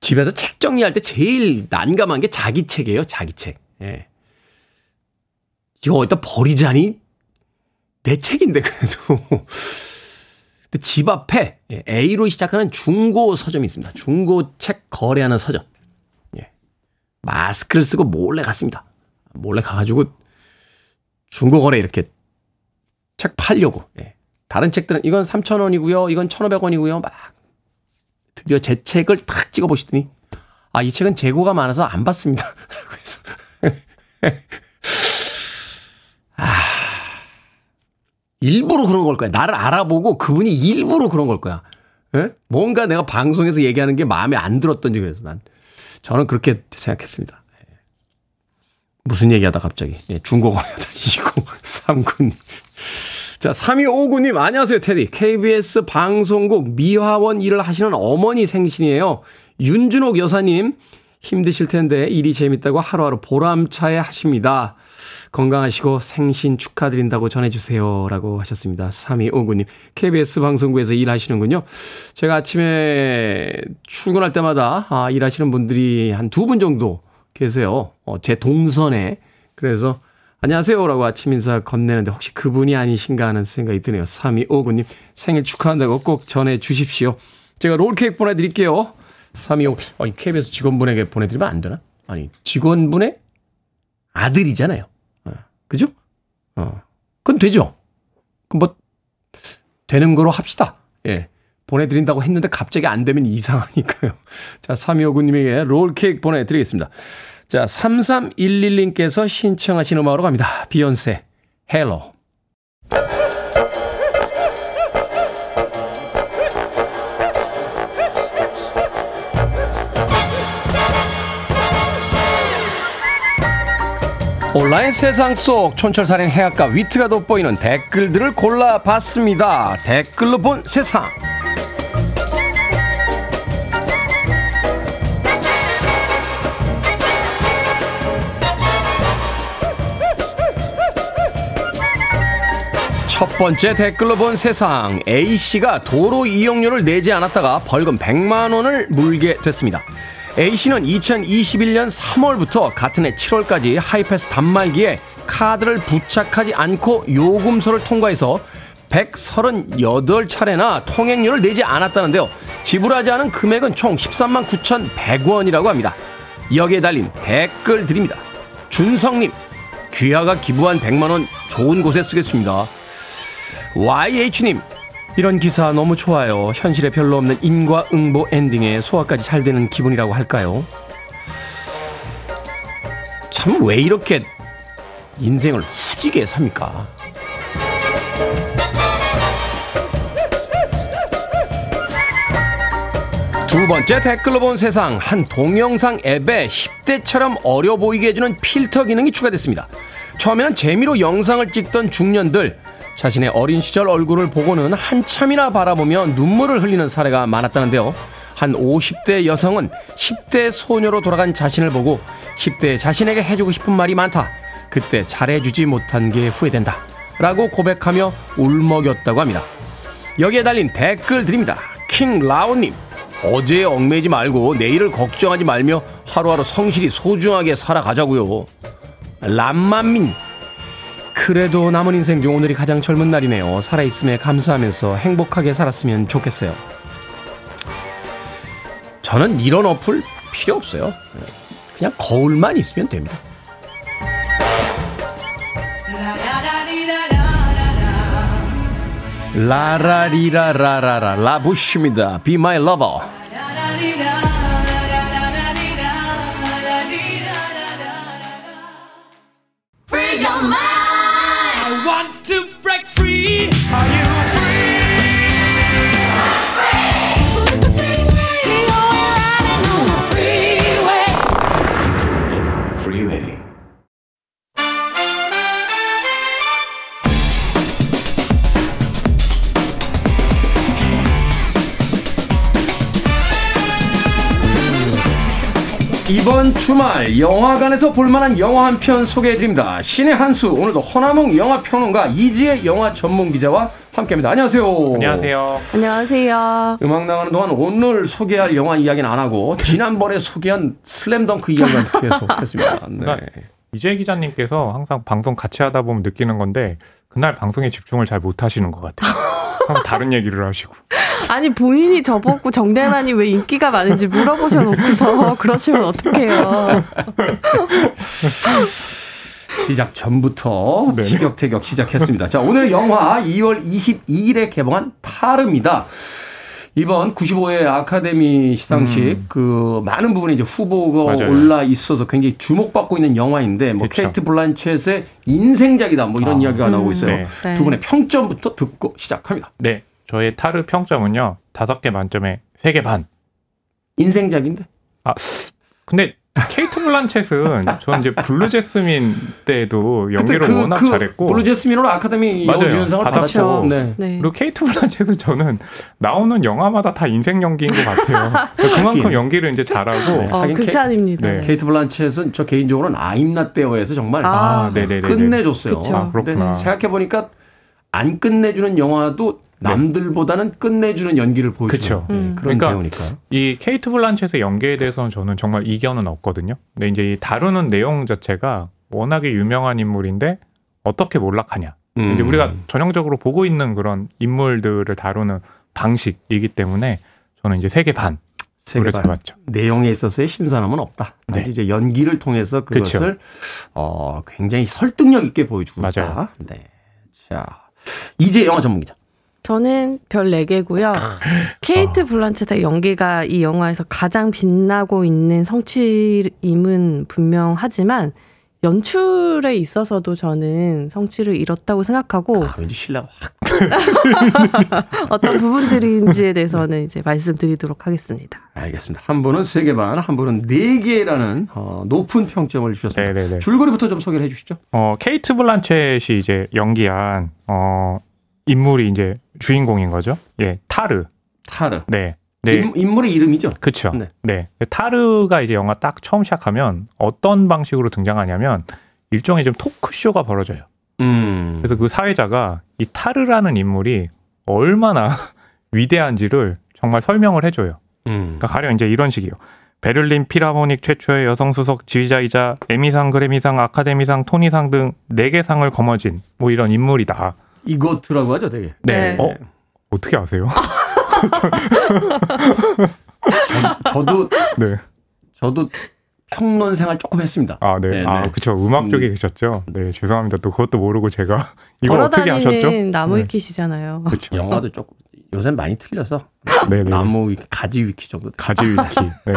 집에서 책 정리할 때 제일 난감한 게 자기 책이에요. 자기 책. 예. 이거 어디다 버리자니? 내 책인데 그래도. 근데 집 앞에 예, A로 시작하는 중고 서점이 있습니다. 중고 책 거래하는 서점. 예. 마스크를 쓰고 몰래 갔습니다. 몰래 가가지고 중고 거래 이렇게 책 팔려고. 예. 다른 책들은 이건 3,000원이고요. 이건 1,500원이고요. 막 드디어 제 책을 탁 찍어 보시더니 아, 이 책은 재고가 많아서 안 봤습니다. 그래서. 아. 일부러 그런 걸 거야. 나를 알아보고 그분이 일부러 그런 걸 거야. 예? 뭔가 내가 방송에서 얘기하는 게 마음에 안 들었던지 그래서 난 저는 그렇게 생각했습니다. 예. 무슨 얘기하다 갑자기 예, 중고거래하다 2939님. 자, 3259님, 안녕하세요, 테디. KBS 방송국 미화원 일을 하시는 어머니 생신이에요. 윤준옥 여사님, 힘드실 텐데 일이 재밌다고 하루하루 보람차에 하십니다. 건강하시고 생신 축하드린다고 전해주세요. 라고 하셨습니다. 3259님. KBS 방송국에서 일하시는군요. 제가 아침에 출근할 때마다 아, 일하시는 분들이 한 두 분 정도 계세요. 어, 제 동선에. 그래서 안녕하세요라고 아침 인사 건네는데 혹시 그분이 아니신가 하는 생각이 드네요. 3259님 생일 축하한다고 꼭 전해 주십시오. 제가 롤케이크 보내드릴게요. 325, 아니, KBS 직원분에게 보내드리면 안 되나? 아니, 직원분의 아들이잖아요. 어, 그죠? 어, 그건 되죠? 그럼 뭐, 되는 거로 합시다. 예. 보내드린다고 했는데 갑자기 안 되면 이상하니까요. 자, 3259님에게 롤케이크 보내드리겠습니다. 자, 3311님께서 신청하신 음악으로 갑니다. 비욘세, Halo. 온라인 세상 속 촌철살인 해학과 위트가 돋보이는 댓글들을 골라봤습니다. 댓글로 본 세상. 첫 번째 댓글로 본 세상. A씨가 도로 이용료를 내지 않았다가 벌금 100만 원을 물게 됐습니다. A씨는 2021년 3월부터 같은 해 7월까지 하이패스 단말기에 카드를 부착하지 않고 요금소를 통과해서 138차례나 통행료를 내지 않았다는데요. 지불하지 않은 금액은 총 13만 9,100원이라고 합니다. 여기에 달린 댓글 드립니다. 준성님, 귀하가 기부한 100만원 좋은 곳에 쓰겠습니다. YH님, 이런 기사 너무 좋아요. 현실에 별로 없는 인과응보 엔딩에 소화까지 잘 되는 기분이라고 할까요? 참 왜 이렇게 인생을 후지게 삽니까? 두 번째 댓글로 본 세상 한 동영상 앱에 10대처럼 어려 보이게 해주는 필터 기능이 추가됐습니다. 처음에는 재미로 영상을 찍던 중년들 자신의 어린 시절 얼굴을 보고는 한참이나 바라보며 눈물을 흘리는 사례가 많았다는데요. 한 50대 여성은 10대 소녀로 돌아간 자신을 보고 10대 자신에게 해주고 싶은 말이 많다. 그때 잘해주지 못한 게 후회된다. 라고 고백하며 울먹였다고 합니다. 여기에 달린 댓글 드립니다. 킹 라오님. 어제에 얽매이지 말고 내일을 걱정하지 말며 하루하루 성실히 소중하게 살아가자고요. 람만민. 그래도 남은 인생 중 오늘이 가장 젊은 날이네요. 살아있음에 감사하면서 행복하게 살았으면 좋겠어요. 저는 이런 어플 필요 없어요. 그냥 거울만 있으면 됩니다. 라라리라라라라 라부쉬입니다. Be my lover. Free your mind. Want to 이번 주말 영화관에서 볼만한 영화 한 편 소개해드립니다. 신의 한수 오늘도 허나몽 영화평론가 이지혜 영화 전문 기자와 함께합니다. 안녕하세요. 안녕하세요. 안녕하세요. 음악 나가는 동안 오늘 소개할 영화 이야기는 안 하고 지난번에 소개한 슬램덩크 이야기만 계속 했습니다. 네. 그러니까 이재 기자님께서 항상 방송 같이 하다 보면 느끼는 건데 그날 방송에 집중을 잘 못하시는 것 같아요. 다른 얘기를 하시고. 아니 본인이 저보고 정대만이 왜 인기가 많은지 물어보셔 놓고서 그러시면 어떡해요. 시작 전부터 티격태격 시작했습니다. 자, 오늘의 영화 2월 22일에 개봉한 타르입니다. 이번 95회 아카데미 시상식 음. 그 많은 부분에 이제 후보가 맞아요. 올라 있어서 굉장히 주목받고 있는 영화인데 뭐 그쵸. 케이트 블란쳇의 인생작이다 뭐 이런 아. 이야기가 나오고 있어요. 네. 네. 두 분의 평점부터 듣고 시작합니다. 네. 저의 타르 평점은요. 다섯 개 만점에 세 개 반. 인생작인데 아, 근데 케이트 블란쳇은 전 이제 블루 제스민 때도 연기를 그- 워낙 그 잘했고 블루 제스민으로 아카데미 맞아요. 여주연상을 받았죠. 네. 네. 그리고 케이트 블란쳇은 저는 나오는 영화마다 다 인생 연기인 것 같아요. 그만큼 연기를 이제 잘하고 네. 어, 극찬입니다. 네. 네. 케이트 블란쳇은 저 개인적으로는 I'm Not There에서 정말 아, 아, 네네네. 끝내줬어요. 그쵸. 아, 그렇구나. 생각해 보니까 안 끝내주는 영화도 남들보다는 끝내주는 연기를 보여주는 그쵸. 네, 음. 그런 그러니까 배우니까. 이 케이트 블란쳇의 연기에 대해서는 저는 정말 이견은 없거든요. 근데 이제 이 다루는 내용 자체가 워낙에 유명한 인물인데 어떻게 몰락하냐. 음. 이제 우리가 전형적으로 보고 있는 그런 인물들을 다루는 방식이기 때문에 저는 이제 세개 반. 세계 반. 잡았죠. 내용에 있어서의 신선함은 없다. 네. 이제 연기를 통해서 그쵸. 그것을 어, 굉장히 설득력 있게 보여주고 있다. 맞아요. 네. 자, 이제 영화 전문 기자. 저는 별 4개고요. 케이트 블란쳇의 연기가 이 영화에서 가장 빛나고 있는 성취임은 분명하지만 연출에 있어서도 저는 성취를 이뤘다고 생각하고 아, 왠지 신뢰가 확. 어떤 부분들인지에 대해서는 이제 말씀드리도록 하겠습니다. 알겠습니다. 한 분은 세 개 반, 한 분은 네 개라는 어, 높은 평점을 주셨습니다. 네네네. 줄거리부터 좀 소개를 해주시죠. 어, 케이트 블란쳇이 이제 연기한 어, 인물이 이제 주인공인 거죠. 예, 타르. 타르. 네. 네. 인, 인물의 이름이죠. 그쵸. 네. 네. 타르가 이제 영화 딱 처음 시작하면 어떤 방식으로 등장하냐면 일종의 좀 토크쇼가 벌어져요. 음. 그래서 그 사회자가 이 타르라는 인물이 얼마나 위대한지를 정말 설명을 해줘요. 음. 그러니까 가령 이제 이런 식이요. 베를린 피라모닉 최초의 여성 수석 지휘자이자 에미상, 그래미상, 아카데미상, 토니상 등네개 상을 거머쥔 뭐 이런 인물이다. 이것트라고 하죠, 되게. 네. 네. 어 어떻게 아세요? 저 도 네. 저도 평론 생활 조금 했습니다. 아, 네. 네, 아, 네. 그쵸. 음악 쪽에 계셨죠. 네, 죄송합니다. 또 그것도 모르고 제가 이걸 어떻게 하셨죠? 걸어다니는 나무위키시잖아요. 그렇죠. 영화도 조금 요새는 많이 틀려서 네, 네. 나무 위키, 가지 위키 정도. 가지 위키. 네.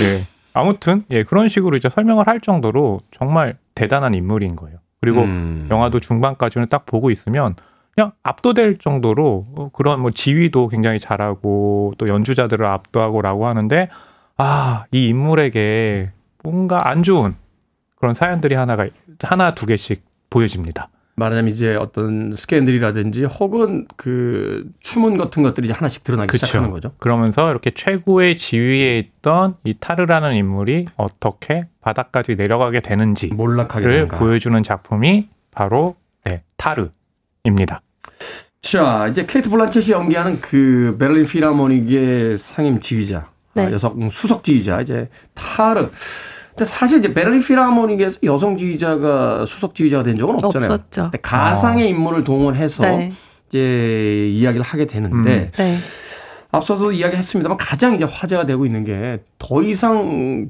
네. 아무튼 예, 그런 식으로 이제 설명을 할 정도로 정말 대단한 인물인 거예요. 그리고 음. 영화도 중반까지는 딱 보고 있으면 그냥 압도될 정도로 어, 그런 뭐 지휘도 굉장히 잘하고 또 연주자들을 압도하고라고 하는데 아, 이 인물에게 뭔가 안 좋은 그런 사연들이 하나가 하나 두 개씩 보여집니다. 말하자면 이제 어떤 스캔들이라든지 혹은 그 추문 같은 것들이 이제 하나씩 드러나기 그쵸. 시작하는 거죠. 그러면서 이렇게 최고의 지위에 있던 이 타르라는 인물이 어떻게 바닥까지 내려가게 되는지를 몰락하게. 보여주는 작품이 바로 네, 타르입니다. 자, 이제 케이트 블란쳇이 연기하는 그 베를린 필하모닉의 상임 지휘자, 네. 아, 여성 수석 지휘자 이제 타르. 근데 사실 이제 베를린 필하모닉에서 여성 지휘자가 수석 지휘자가 된 적은 없잖아요. 없었죠. 근데 가상의 인물을 동원해서 네. 이제 이야기를 하게 되는데 네. 앞서서 이야기했습니다만 가장 이제 화제가 되고 있는 게 더 이상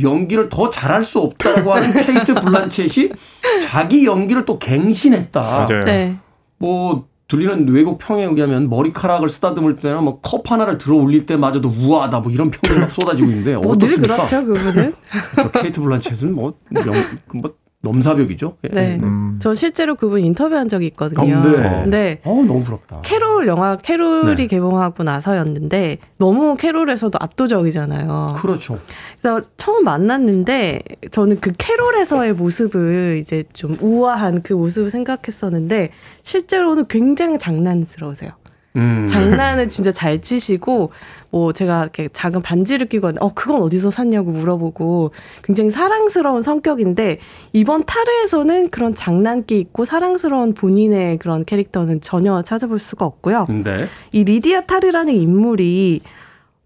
연기를 더 잘할 수 없다고 하는 케이트 블란쳇이 자기 연기를 또 갱신했다. 맞아요. 네. 뭐 들리는 외국 평에 의하면 머리카락을 쓰다듬을 때나 뭐 컵 하나를 들어 올릴 때마저도 우아하다 뭐 이런 평이 막 쏟아지고 있는데 뭐늘 어떻습니까? 그렇죠. 저 케이트 블란쳇은 뭐, 영, 그뭐 넘사벽이죠. 예. 네. 음, 저 실제로 그분 인터뷰한 적이 있거든요. 어, 네. 네. 어 너무 부럽다. 캐롤 영화 캐롤이 네. 개봉하고 나서였는데 너무 캐롤에서도 압도적이잖아요. 그렇죠. 그래서 처음 만났는데 저는 그 캐롤에서의 모습을 이제 좀 우아한 그 모습을 생각했었는데 실제로는 굉장히 장난스러우세요. 음. 장난을 진짜 잘 치시고 뭐 제가 이렇게 작은 반지를 끼고 왔는데 어 그건 어디서 샀냐고 물어보고 굉장히 사랑스러운 성격인데 이번 타르에서는 그런 장난기 있고 사랑스러운 본인의 그런 캐릭터는 전혀 찾아볼 수가 없고요. 근데 이 리디아 타르라는 인물이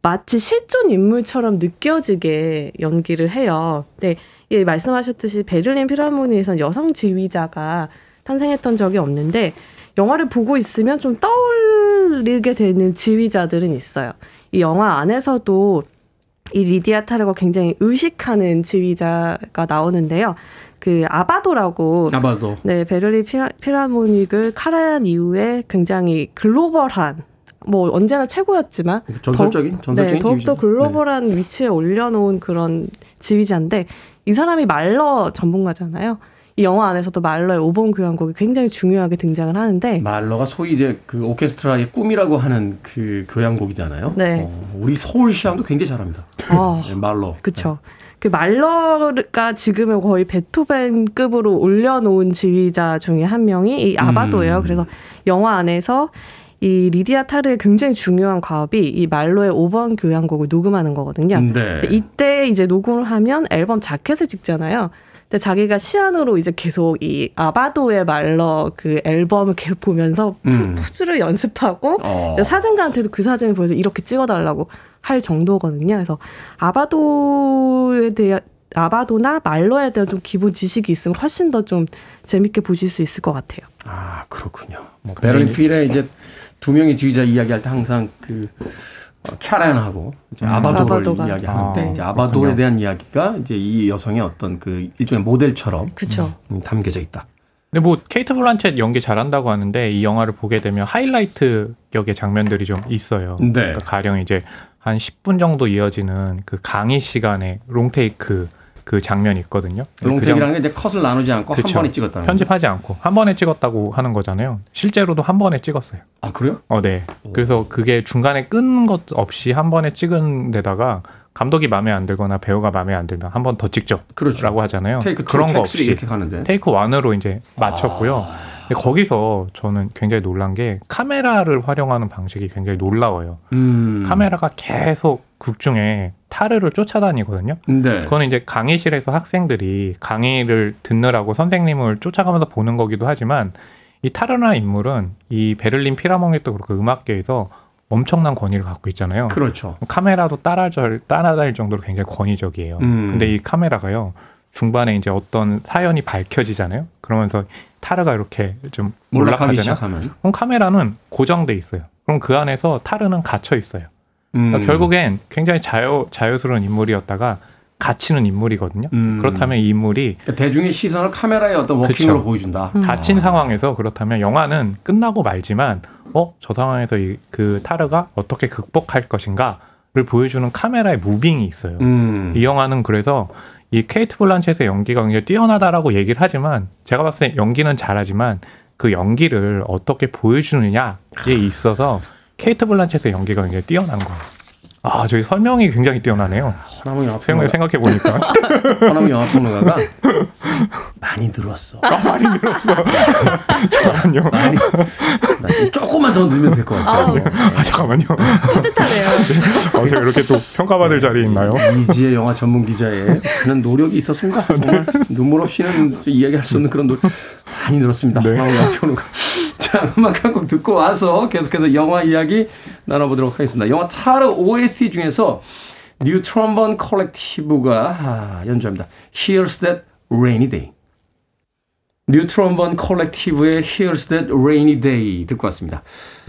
마치 실존 인물처럼 느껴지게 연기를 해요. 네, 예, 말씀하셨듯이 베를린 필하모니에선 여성 지휘자가 탄생했던 적이 없는데 영화를 보고 있으면 좀 떠올 리게 되는 지휘자들은 있어요. 이 영화 안에서도 이 리디아 타르가 굉장히 의식하는 지휘자가 나오는데요. 그 아바도라고 아마도 네, 베를린 피라, 피라모닉을 카라한 이후에 굉장히 글로벌한 뭐 언제나 최고였지만 전설적인 더욱, 전설적인 네, 더욱더. 글로벌한 위치에 올려놓은 그런 지휘자인데 이 사람이 말러 전문가잖아요. 이 영화 안에서도 말러의 5번 교향곡이 굉장히 중요하게 등장을 하는데 말러가 소위 이제 그 오케스트라의 꿈이라고 하는 그 교향곡이잖아요. 네. 어, 우리 서울 시향도 굉장히 잘합니다. 어, 네, 말러. 그쵸. 그 말러가 지금은 거의 베토벤급으로 올려놓은 지휘자 중에 한 명이 이 아바도예요. 음. 그래서 영화 안에서 이 리디아 타르의 굉장히 중요한 과업이 이 말로의 5번 교향곡을 녹음하는 거거든요. 네. 근데 이때 이제 녹음을 하면 앨범 자켓을 찍잖아요. 근데 자기가 시안으로 이제 계속 이 아바도의 말러 그 앨범을 계속 보면서 음. 포즈를 연습하고 어. 사진가한테도 그 사진을 보여서 이렇게 찍어달라고 할 정도거든요. 그래서 아바도에 대한 아바도나 말러에 대한 좀 기본 지식이 있으면 훨씬 더 좀 재밌게 보실 수 있을 것 같아요. 아 그렇군요. 뭐 베를린 필에 이제 두 명의 지휘자 이야기할 때 항상 그 어, 캐란하고 이제 음. 아바도를 아바도가. 이야기하는데 아, 이제 아바도에 그렇군요. 대한 이야기가 이제 이 여성의 어떤 그 일종의 모델처럼 그렇죠. 음, 담겨져 있다. 근데 뭐 케이트 블란쳇 연기 잘한다고 하는데 이 영화를 보게 되면 하이라이트 격의 장면들이 좀 있어요. 네. 그러니까 가령 이제 한 10분 정도 이어지는 그 강의 시간에 롱테이크 그 장면이 있거든요. 그 장- 롱텍이라는 게 이제 컷을 나누지 않고 그쵸. 한 번에 찍었다는 편집하지 않고 한 번에 찍었다고 하는 거잖아요. 실제로도 한 번에 찍었어요. 아 그래요? 어, 네. 그래서 그게 중간에 끊는 것 없이 한 번에 찍은 데다가 감독이 마음에 안 들거나 배우가 마음에 안 들면 한 번 더 찍죠. 그렇죠. 라고 하잖아요. Take two, 그런 거 없이 이렇게 가는데. Take one으로 이제 맞췄고요. 근데 거기서 저는 굉장히 놀란 게 카메라를 활용하는 방식이 굉장히 놀라워요. 음. 카메라가 계속 극 중에 타르를 쫓아다니거든요. 네. 그거는 이제 강의실에서 학생들이 강의를 듣느라고 선생님을 쫓아가면서 보는 거기도 하지만 이 타르라는 인물은 이 베를린 필하모닉에도 그렇고 음악계에서 엄청난 권위를 갖고 있잖아요. 그렇죠. 카메라도 따라절 따라다닐 정도로 굉장히 권위적이에요. 음. 근데 이 카메라가요 중반에 이제 어떤 사연이 밝혀지잖아요. 그러면서 타르가 이렇게 좀 몰락하잖아요. 시작하면. 그럼 카메라는 고정돼 있어요. 그럼 그 안에서 타르는 갇혀 있어요. 음. 그러니까 결국엔 굉장히 자유 자유스러운 인물이었다가 갇히는 인물이거든요. 음. 그렇다면 이 인물이 그러니까 대중의 시선을 카메라의 어떤 워킹으로 그쵸. 보여준다. 갇힌 상황에서 그렇다면 영화는 끝나고 말지만 어 저 상황에서 이, 그 타르가 어떻게 극복할 것인가를 보여주는 카메라의 무빙이 있어요. 음. 이 영화는 그래서 이 케이트 블란쳇의 연기가 굉장히 뛰어나다라고 얘기를 하지만 제가 봤을 때 연기는 잘하지만 그 연기를 어떻게 보여주느냐에 있어서 케이트 블란쳇의 연기가 굉장히 뛰어난 거예요. 아, 저희 설명이 굉장히 뛰어나네요. 허남은 영화 생각, 생각해 보니까. 허남은 영화 평론가가 많이 늘었어. 많이 늘었어. 잠깐만요. 많이 나 조금만 더 늘면 될 것 같아요. 아, 잠깐만요. 뿌듯하네요. 어, 제가 이렇게 또 평가받을 자리에 있나요? 이지혜 영화 전문 기자의 피나는 노력이 있었습니다. 정말 눈물 없이는 이야기할 수 없는 그런 노력 많이 늘었습니다. 네. 영화 평론가. 자, 음악 한 곡 듣고 와서 계속해서 영화 이야기 나눠보도록 하겠습니다. 영화 타르 OST 중에서 뉴 트럼본 컬렉티브가 아, 연주합니다. Here's That Rainy Day. 뉴 트럼본 컬렉티브의 Here's That Rainy Day 듣고 왔습니다.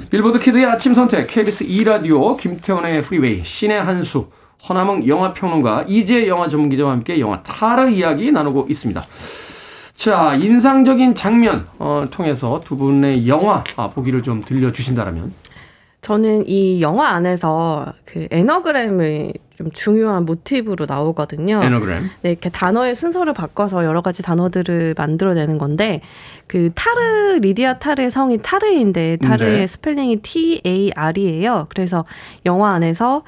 빌보드 키드의 아침 선택 KBS 2라디오 김태훈의 프리웨이 신의 한수 허남웅 영화평론가 이지혜 영화 전문기자와 함께 영화 타르 이야기 나누고 있습니다. 자 인상적인 장면 어, 통해서 두 분의 영화 아, 보기를 좀 들려주신다면 저는 이 영화 안에서 그 anagram을 좀 중요한 모티브로 나오거든요. anagram 네, 이렇게 단어의 순서를 바꿔서 여러 가지 단어들을 만들어내는 건데 그 타르 리디아 타르의 성이 타르인데 타르의 네. 스펠링이 T A R이에요. 그래서 영화 안에서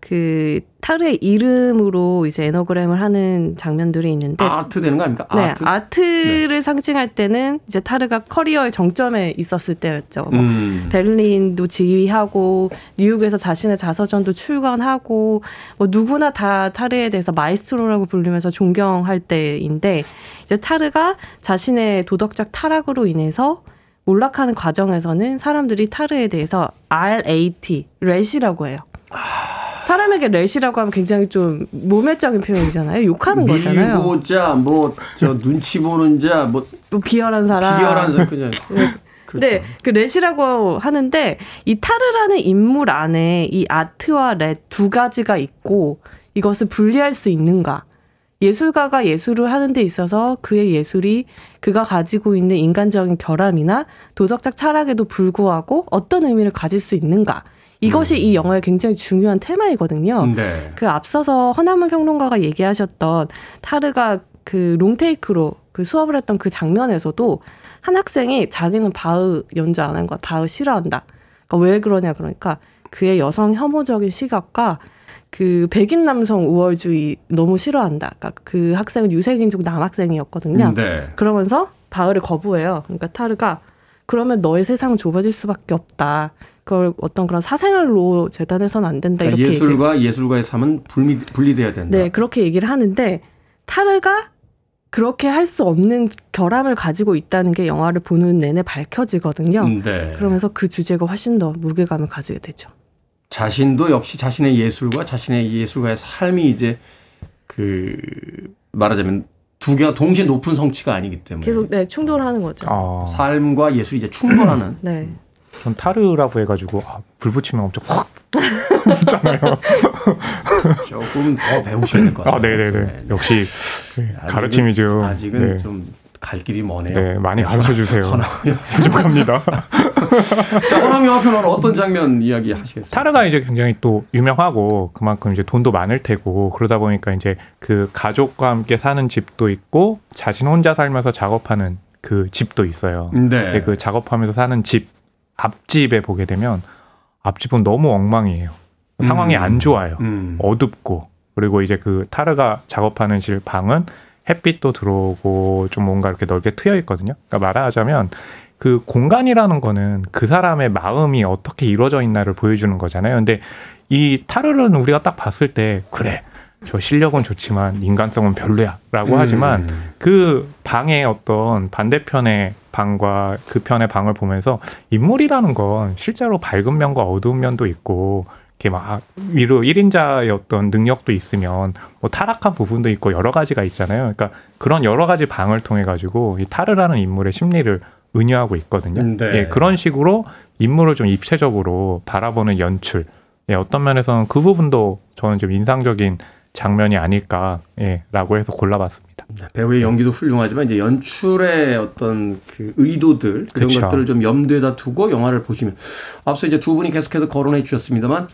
그 타르의 이름으로 이제 anagram을 하는 장면들이 있는데 아트 되는 거 아닙니까? 네, 아트. 아트를 상징할 때는 이제 타르가 커리어의 정점에 있었을 때였죠. 뭐 음. 베를린도 지휘하고 뉴욕에서 자신의 자서전도 출간하고 뭐 누구나 다 타르에 대해서 마에스트로라고 부르면서 존경할 때인데 이제 타르가 자신의 도덕적 타락으로 인해서 몰락하는 과정에서는 사람들이 타르에 대해서 RAT, rat이라고 해요. 사람에게 rat이라고 하면 굉장히 좀 모멸적인 표현이잖아요. 욕하는 거잖아요. 밀고 자, 뭐, 저, 눈치 보는 자, 뭐, 뭐 비열한 사람. 비열한 사 그냥. 그렇죠. 네, 그 rat이라고 하는데 이 타르라는 인물 안에 이 아트와 렛 두 가지가 있고 이것을 분리할 수 있는가? 예술가가 예술을 하는 데 있어서 그의 예술이 그가 가지고 있는 인간적인 결함이나 도덕적 철학에도 불구하고 어떤 의미를 가질 수 있는가. 이것이 이 영화의 굉장히 중요한 테마이거든요. 네. 그 앞서서 허나문 평론가가 얘기하셨던 타르가 그 롱테이크로 그 수업을 했던 그 장면에서도 한 학생이 자기는 바흐 연주 안 한 거야. 바흐 싫어한다. 그러니까 왜 그러냐 그러니까 그의 여성 혐오적인 시각과 그 백인 남성 우월주의 너무 싫어한다. 그러니까 그 학생은 유색인종 남학생이었거든요. 네. 그러면서 바흐를 거부해요. 그러니까 타르가 그러면 너의 세상은 좁아질 수밖에 없다. 그걸 어떤 그런 사생활로 재단해서는 안 된다. 그러니까 이렇게 얘기를 예술과 예술가의 삶은 분리, 분리돼야 된다. 네, 그렇게 얘기를 하는데 타르가 그렇게 할 수 없는 결함을 가지고 있다는 게 영화를 보는 내내 밝혀지거든요. 네. 그러면서 그 주제가 훨씬 더 무게감을 가지게 되죠. 자신도 역시 자신의 예술과 자신의 예술가의 삶이 이제 그 말하자면 두 개가 동시에 높은 성취가 아니기 때문에 계속 네, 충돌하는 거죠. 아, 삶과 예술이 이제 충돌하는 네. 전 타르라고 해가지고 아, 불 붙이면 엄청 확 붙잖아요. 조금 더 배우셔야 될 것 같아요. 아, 네네네. 역시 네, 아직은- 가르침이 좀 아직은 네, 좀 갈 길이 머네요. 네, 많이 가르쳐 주세요. 부족합니다. 자, 호남 영화 편은 어떤 장면 이야기 하시겠어요? 타르가 이제 굉장히 또 유명하고 그만큼 이제 돈도 많을 테고 그러다 보니까 이제 그 가족과 함께 사는 집도 있고 자신 혼자 살면서 작업하는 그 집도 있어요. 네. 근데 그 작업하면서 사는 집 앞집에 보게 되면 앞집은 너무 엉망이에요. 상황이 음. 안 좋아요. 음. 어둡고 그리고 이제 그 타르가 작업하는 실 방은 햇빛도 들어오고 좀 뭔가 이렇게 넓게 트여 있거든요. 그러니까 말하자면 그 공간이라는 거는 그 사람의 마음이 어떻게 이루어져 있나를 보여주는 거잖아요. 근데 이 타르는 우리가 딱 봤을 때 그래 저 실력은 좋지만 인간성은 별로야라고 하지만 음. 그 방의 어떤 반대편의 방과 그 편의 방을 보면서 인물이라는 건 실제로 밝은 면과 어두운 면도 있고 이렇게 막 위로 1인자의 어떤 능력도 있으면 뭐 타락한 부분도 있고 여러 가지가 있잖아요. 그러니까 그런 여러 가지 방을 통해 가지고 이 타르라는 인물의 심리를 은유하고 있거든요. 네. 예, 그런 식으로 인물을 좀 입체적으로 바라보는 연출. 예, 어떤 면에서는 그 부분도 저는 좀 인상적인 장면이 아닐까, 예, 라고 해서 골라봤습니다. 배우의 연기도 훌륭하지만 이제 연출의 어떤 그 의도들 이런 그쵸. 것들을 좀 염두에다 두고 영화를 보시면 앞서 이제 두 분이 계속해서 거론해 주셨습니다만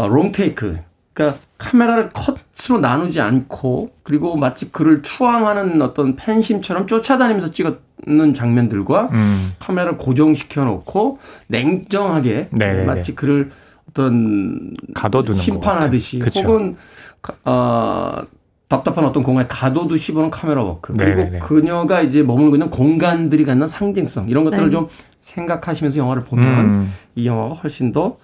어, 롱테이크 그러니까 카메라를 컷으로 나누지 않고 그리고 마치 그를 추앙하는 어떤 팬심처럼 쫓아다니면서 찍는 장면들과 음, 카메라를 고정시켜 놓고 냉정하게 네네네. 마치 그를 어떤 가둬두는 것 심판하듯이. 혹은 가- 어, 답답한 어떤 공간에 가둬두듯이 보는 카메라 워크 그리고 네네네. 그녀가 이제 머물고 있는 공간들이 갖는 상징성 이런 것들을 네. 좀 생각하시면서 영화를 보면 음, 이 영화가 훨씬 더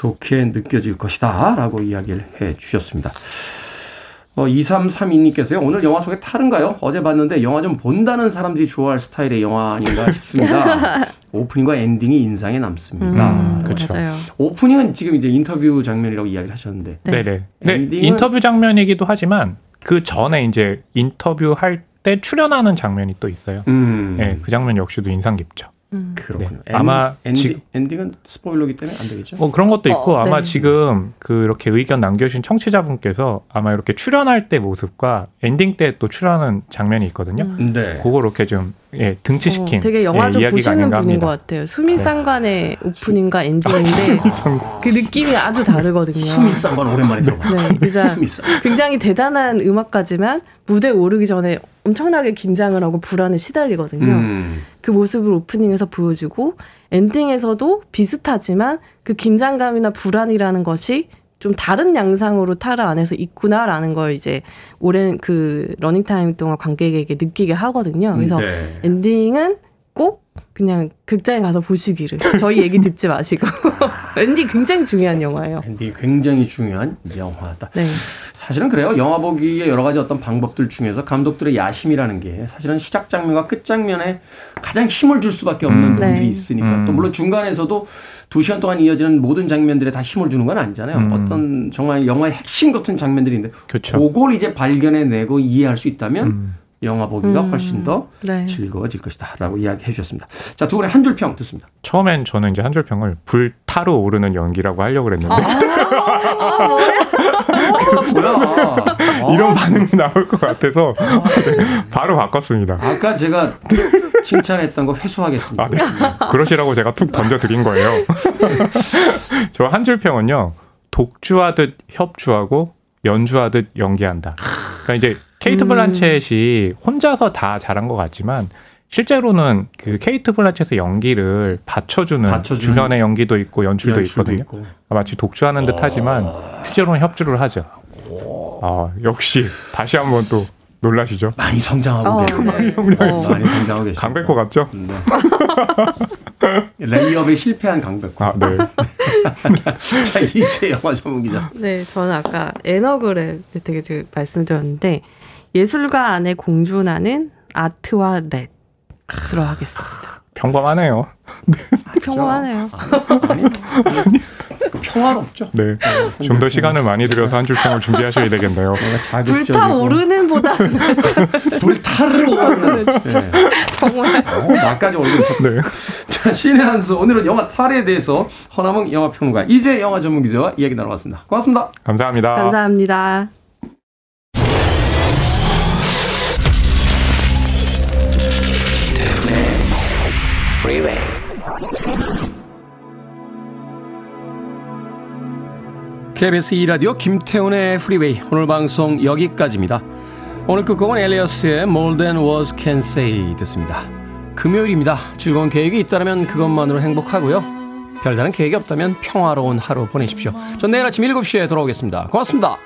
좋게 느껴질 것이다 라고 이야기를 해 주셨습니다. 어, 2332님께서요. 오늘 영화 속에 타르인가요? 어제 봤는데 영화 좀 본다는 사람들이 좋아할 스타일의 영화 아닌가 싶습니다. 오프닝과 엔딩이 인상에 남습니다. 음, 그쵸. 맞아요. 오프닝은 지금 이제 인터뷰 장면이라고 이야기를 하셨는데 네. 네네. 네, 엔딩은- 인터뷰 장면이기도 하지만 그 전에 이제 인터뷰 할 때 출연하는 장면이 또 있어요. 음. 네, 그 장면 역시도 인상 깊죠. 음. 그렇군요. 네. 아마 엔딩, 지금- 엔딩은 스포일러기 때문에 안 되겠죠? 뭐 그런 것도 있고 어, 아마 네. 지금 그 이렇게 의견 남겨주신 청취자분께서 아마 이렇게 출연할 때 모습과 엔딩 때 또 출연하는 장면이 있거든요. 음. 네. 그거 이렇게 좀 예, 등치시킨 어, 되게 영화 예, 좀 이야기가 보시는 분인 것. 같아요. 수미상관의 오프닝과 엔딩인데. 그 느낌이 아주 다르거든요. 수미상관 오랜만에 들어봐. 네, 그러니까 수미상. 굉장히 대단한 음악가지만 무대에 오르기 전에 엄청나게 긴장을 하고 불안에 시달리거든요. 음. 그 모습을 오프닝에서 보여주고 엔딩에서도 비슷하지만 그 긴장감이나 불안이라는 것이 좀 다른 양상으로 타르 안에서 있구나라는 걸 이제 오랜 그 러닝타임 동안 관객에게 느끼게 하거든요. 그래서 네. 엔딩은 꼭 그냥 극장에 가서 보시기를 저희 얘기 듣지 마시고 엔딩 굉장히 중요한 영화예요. 엔딩이 굉장히 중요한 영화다. 네. 사실은 그래요. 영화 보기의 여러 가지 어떤 방법들 중에서 감독들의 야심이라는 게 사실은 시작 장면과 끝 장면에 가장 힘을 줄 수밖에 없는 음. 부분들이 네. 있으니까 음. 또 물론 중간에서도 두 시간 동안 이어지는 모든 장면들에 다 힘을 주는 건 아니잖아요. 음. 어떤 정말 영화의 핵심 같은 장면들인데 그렇죠. 그걸 이제 발견해내고 이해할 수 있다면 음. 영화 보기가 음. 훨씬 더 네. 즐거워질 것이다라고 이야기해 주셨습니다. 자, 두 분의 한 줄 평 듣습니다. 처음엔 저는 이제 한 줄 평을 불타로 오르는 연기라고 하려고 그랬는데 뭐야? 이런 반응이 나올 것 같아서 네, 바로 바꿨습니다. 아까 제가 칭찬했던 거 회수하겠습니다. 아, 네. 그러시라고 제가 툭 던져 드린 거예요. 저 한 줄 평은요. 독주하듯 협주하고 연주하듯 연기한다. 그러니까 이제 케이트 음. 블란쳇이 혼자서 다 잘한 것 같지만 실제로는 그 케이트 블란쳇의 연기를 받쳐주는, 받쳐주는 주변의 연기도 있고 연출도, 연출도 있거든요. 있고. 마치 독주하는 듯 하지만 실제로는 협주를 하죠. 아 역시 다시 한번 또 놀라시죠? 많이 성장하고 어, 계시네. 네. 많이 어. 성장하고 계시네. 강백호 같죠? 네. 레이업에 실패한 강백호. 아 네. 자, 이제 영화 전문 기자. 네, 저는 아까 에너그램 되게 지금 말씀드렸는데 예술가 안에 공존하는 아트와 랩으로 하겠습니다. 평범하네요. 평범하네요. 아니, 그 평화롭죠. 네. 좀 더 시간을 많이 들여서 한 줄 평을 준비하셔야 되겠네요. 불타오르는 보다는 불타를 오르는 네. 정말 어, 나까지 오르는 네. 자, 신의 한수 오늘은 영화 탈에 대해서 허남웅 영화평론가 이제 영화 전문 기자와 이야기 나눠봤습니다. 고맙습니다. 감사합니다. 감사합니다. KBS 2라디오 김태훈의 프리웨이 오늘 방송 여기까지입니다. 오늘 끝곡은 엘리어스의 More Than Words Can Say 듣습니다. 금요일입니다. 즐거운 계획이 있다면 그것만으로 행복하고요. 별다른 계획이 없다면 평화로운 하루 보내십시오. 전 내일 아침 7시에 돌아오겠습니다. 고맙습니다.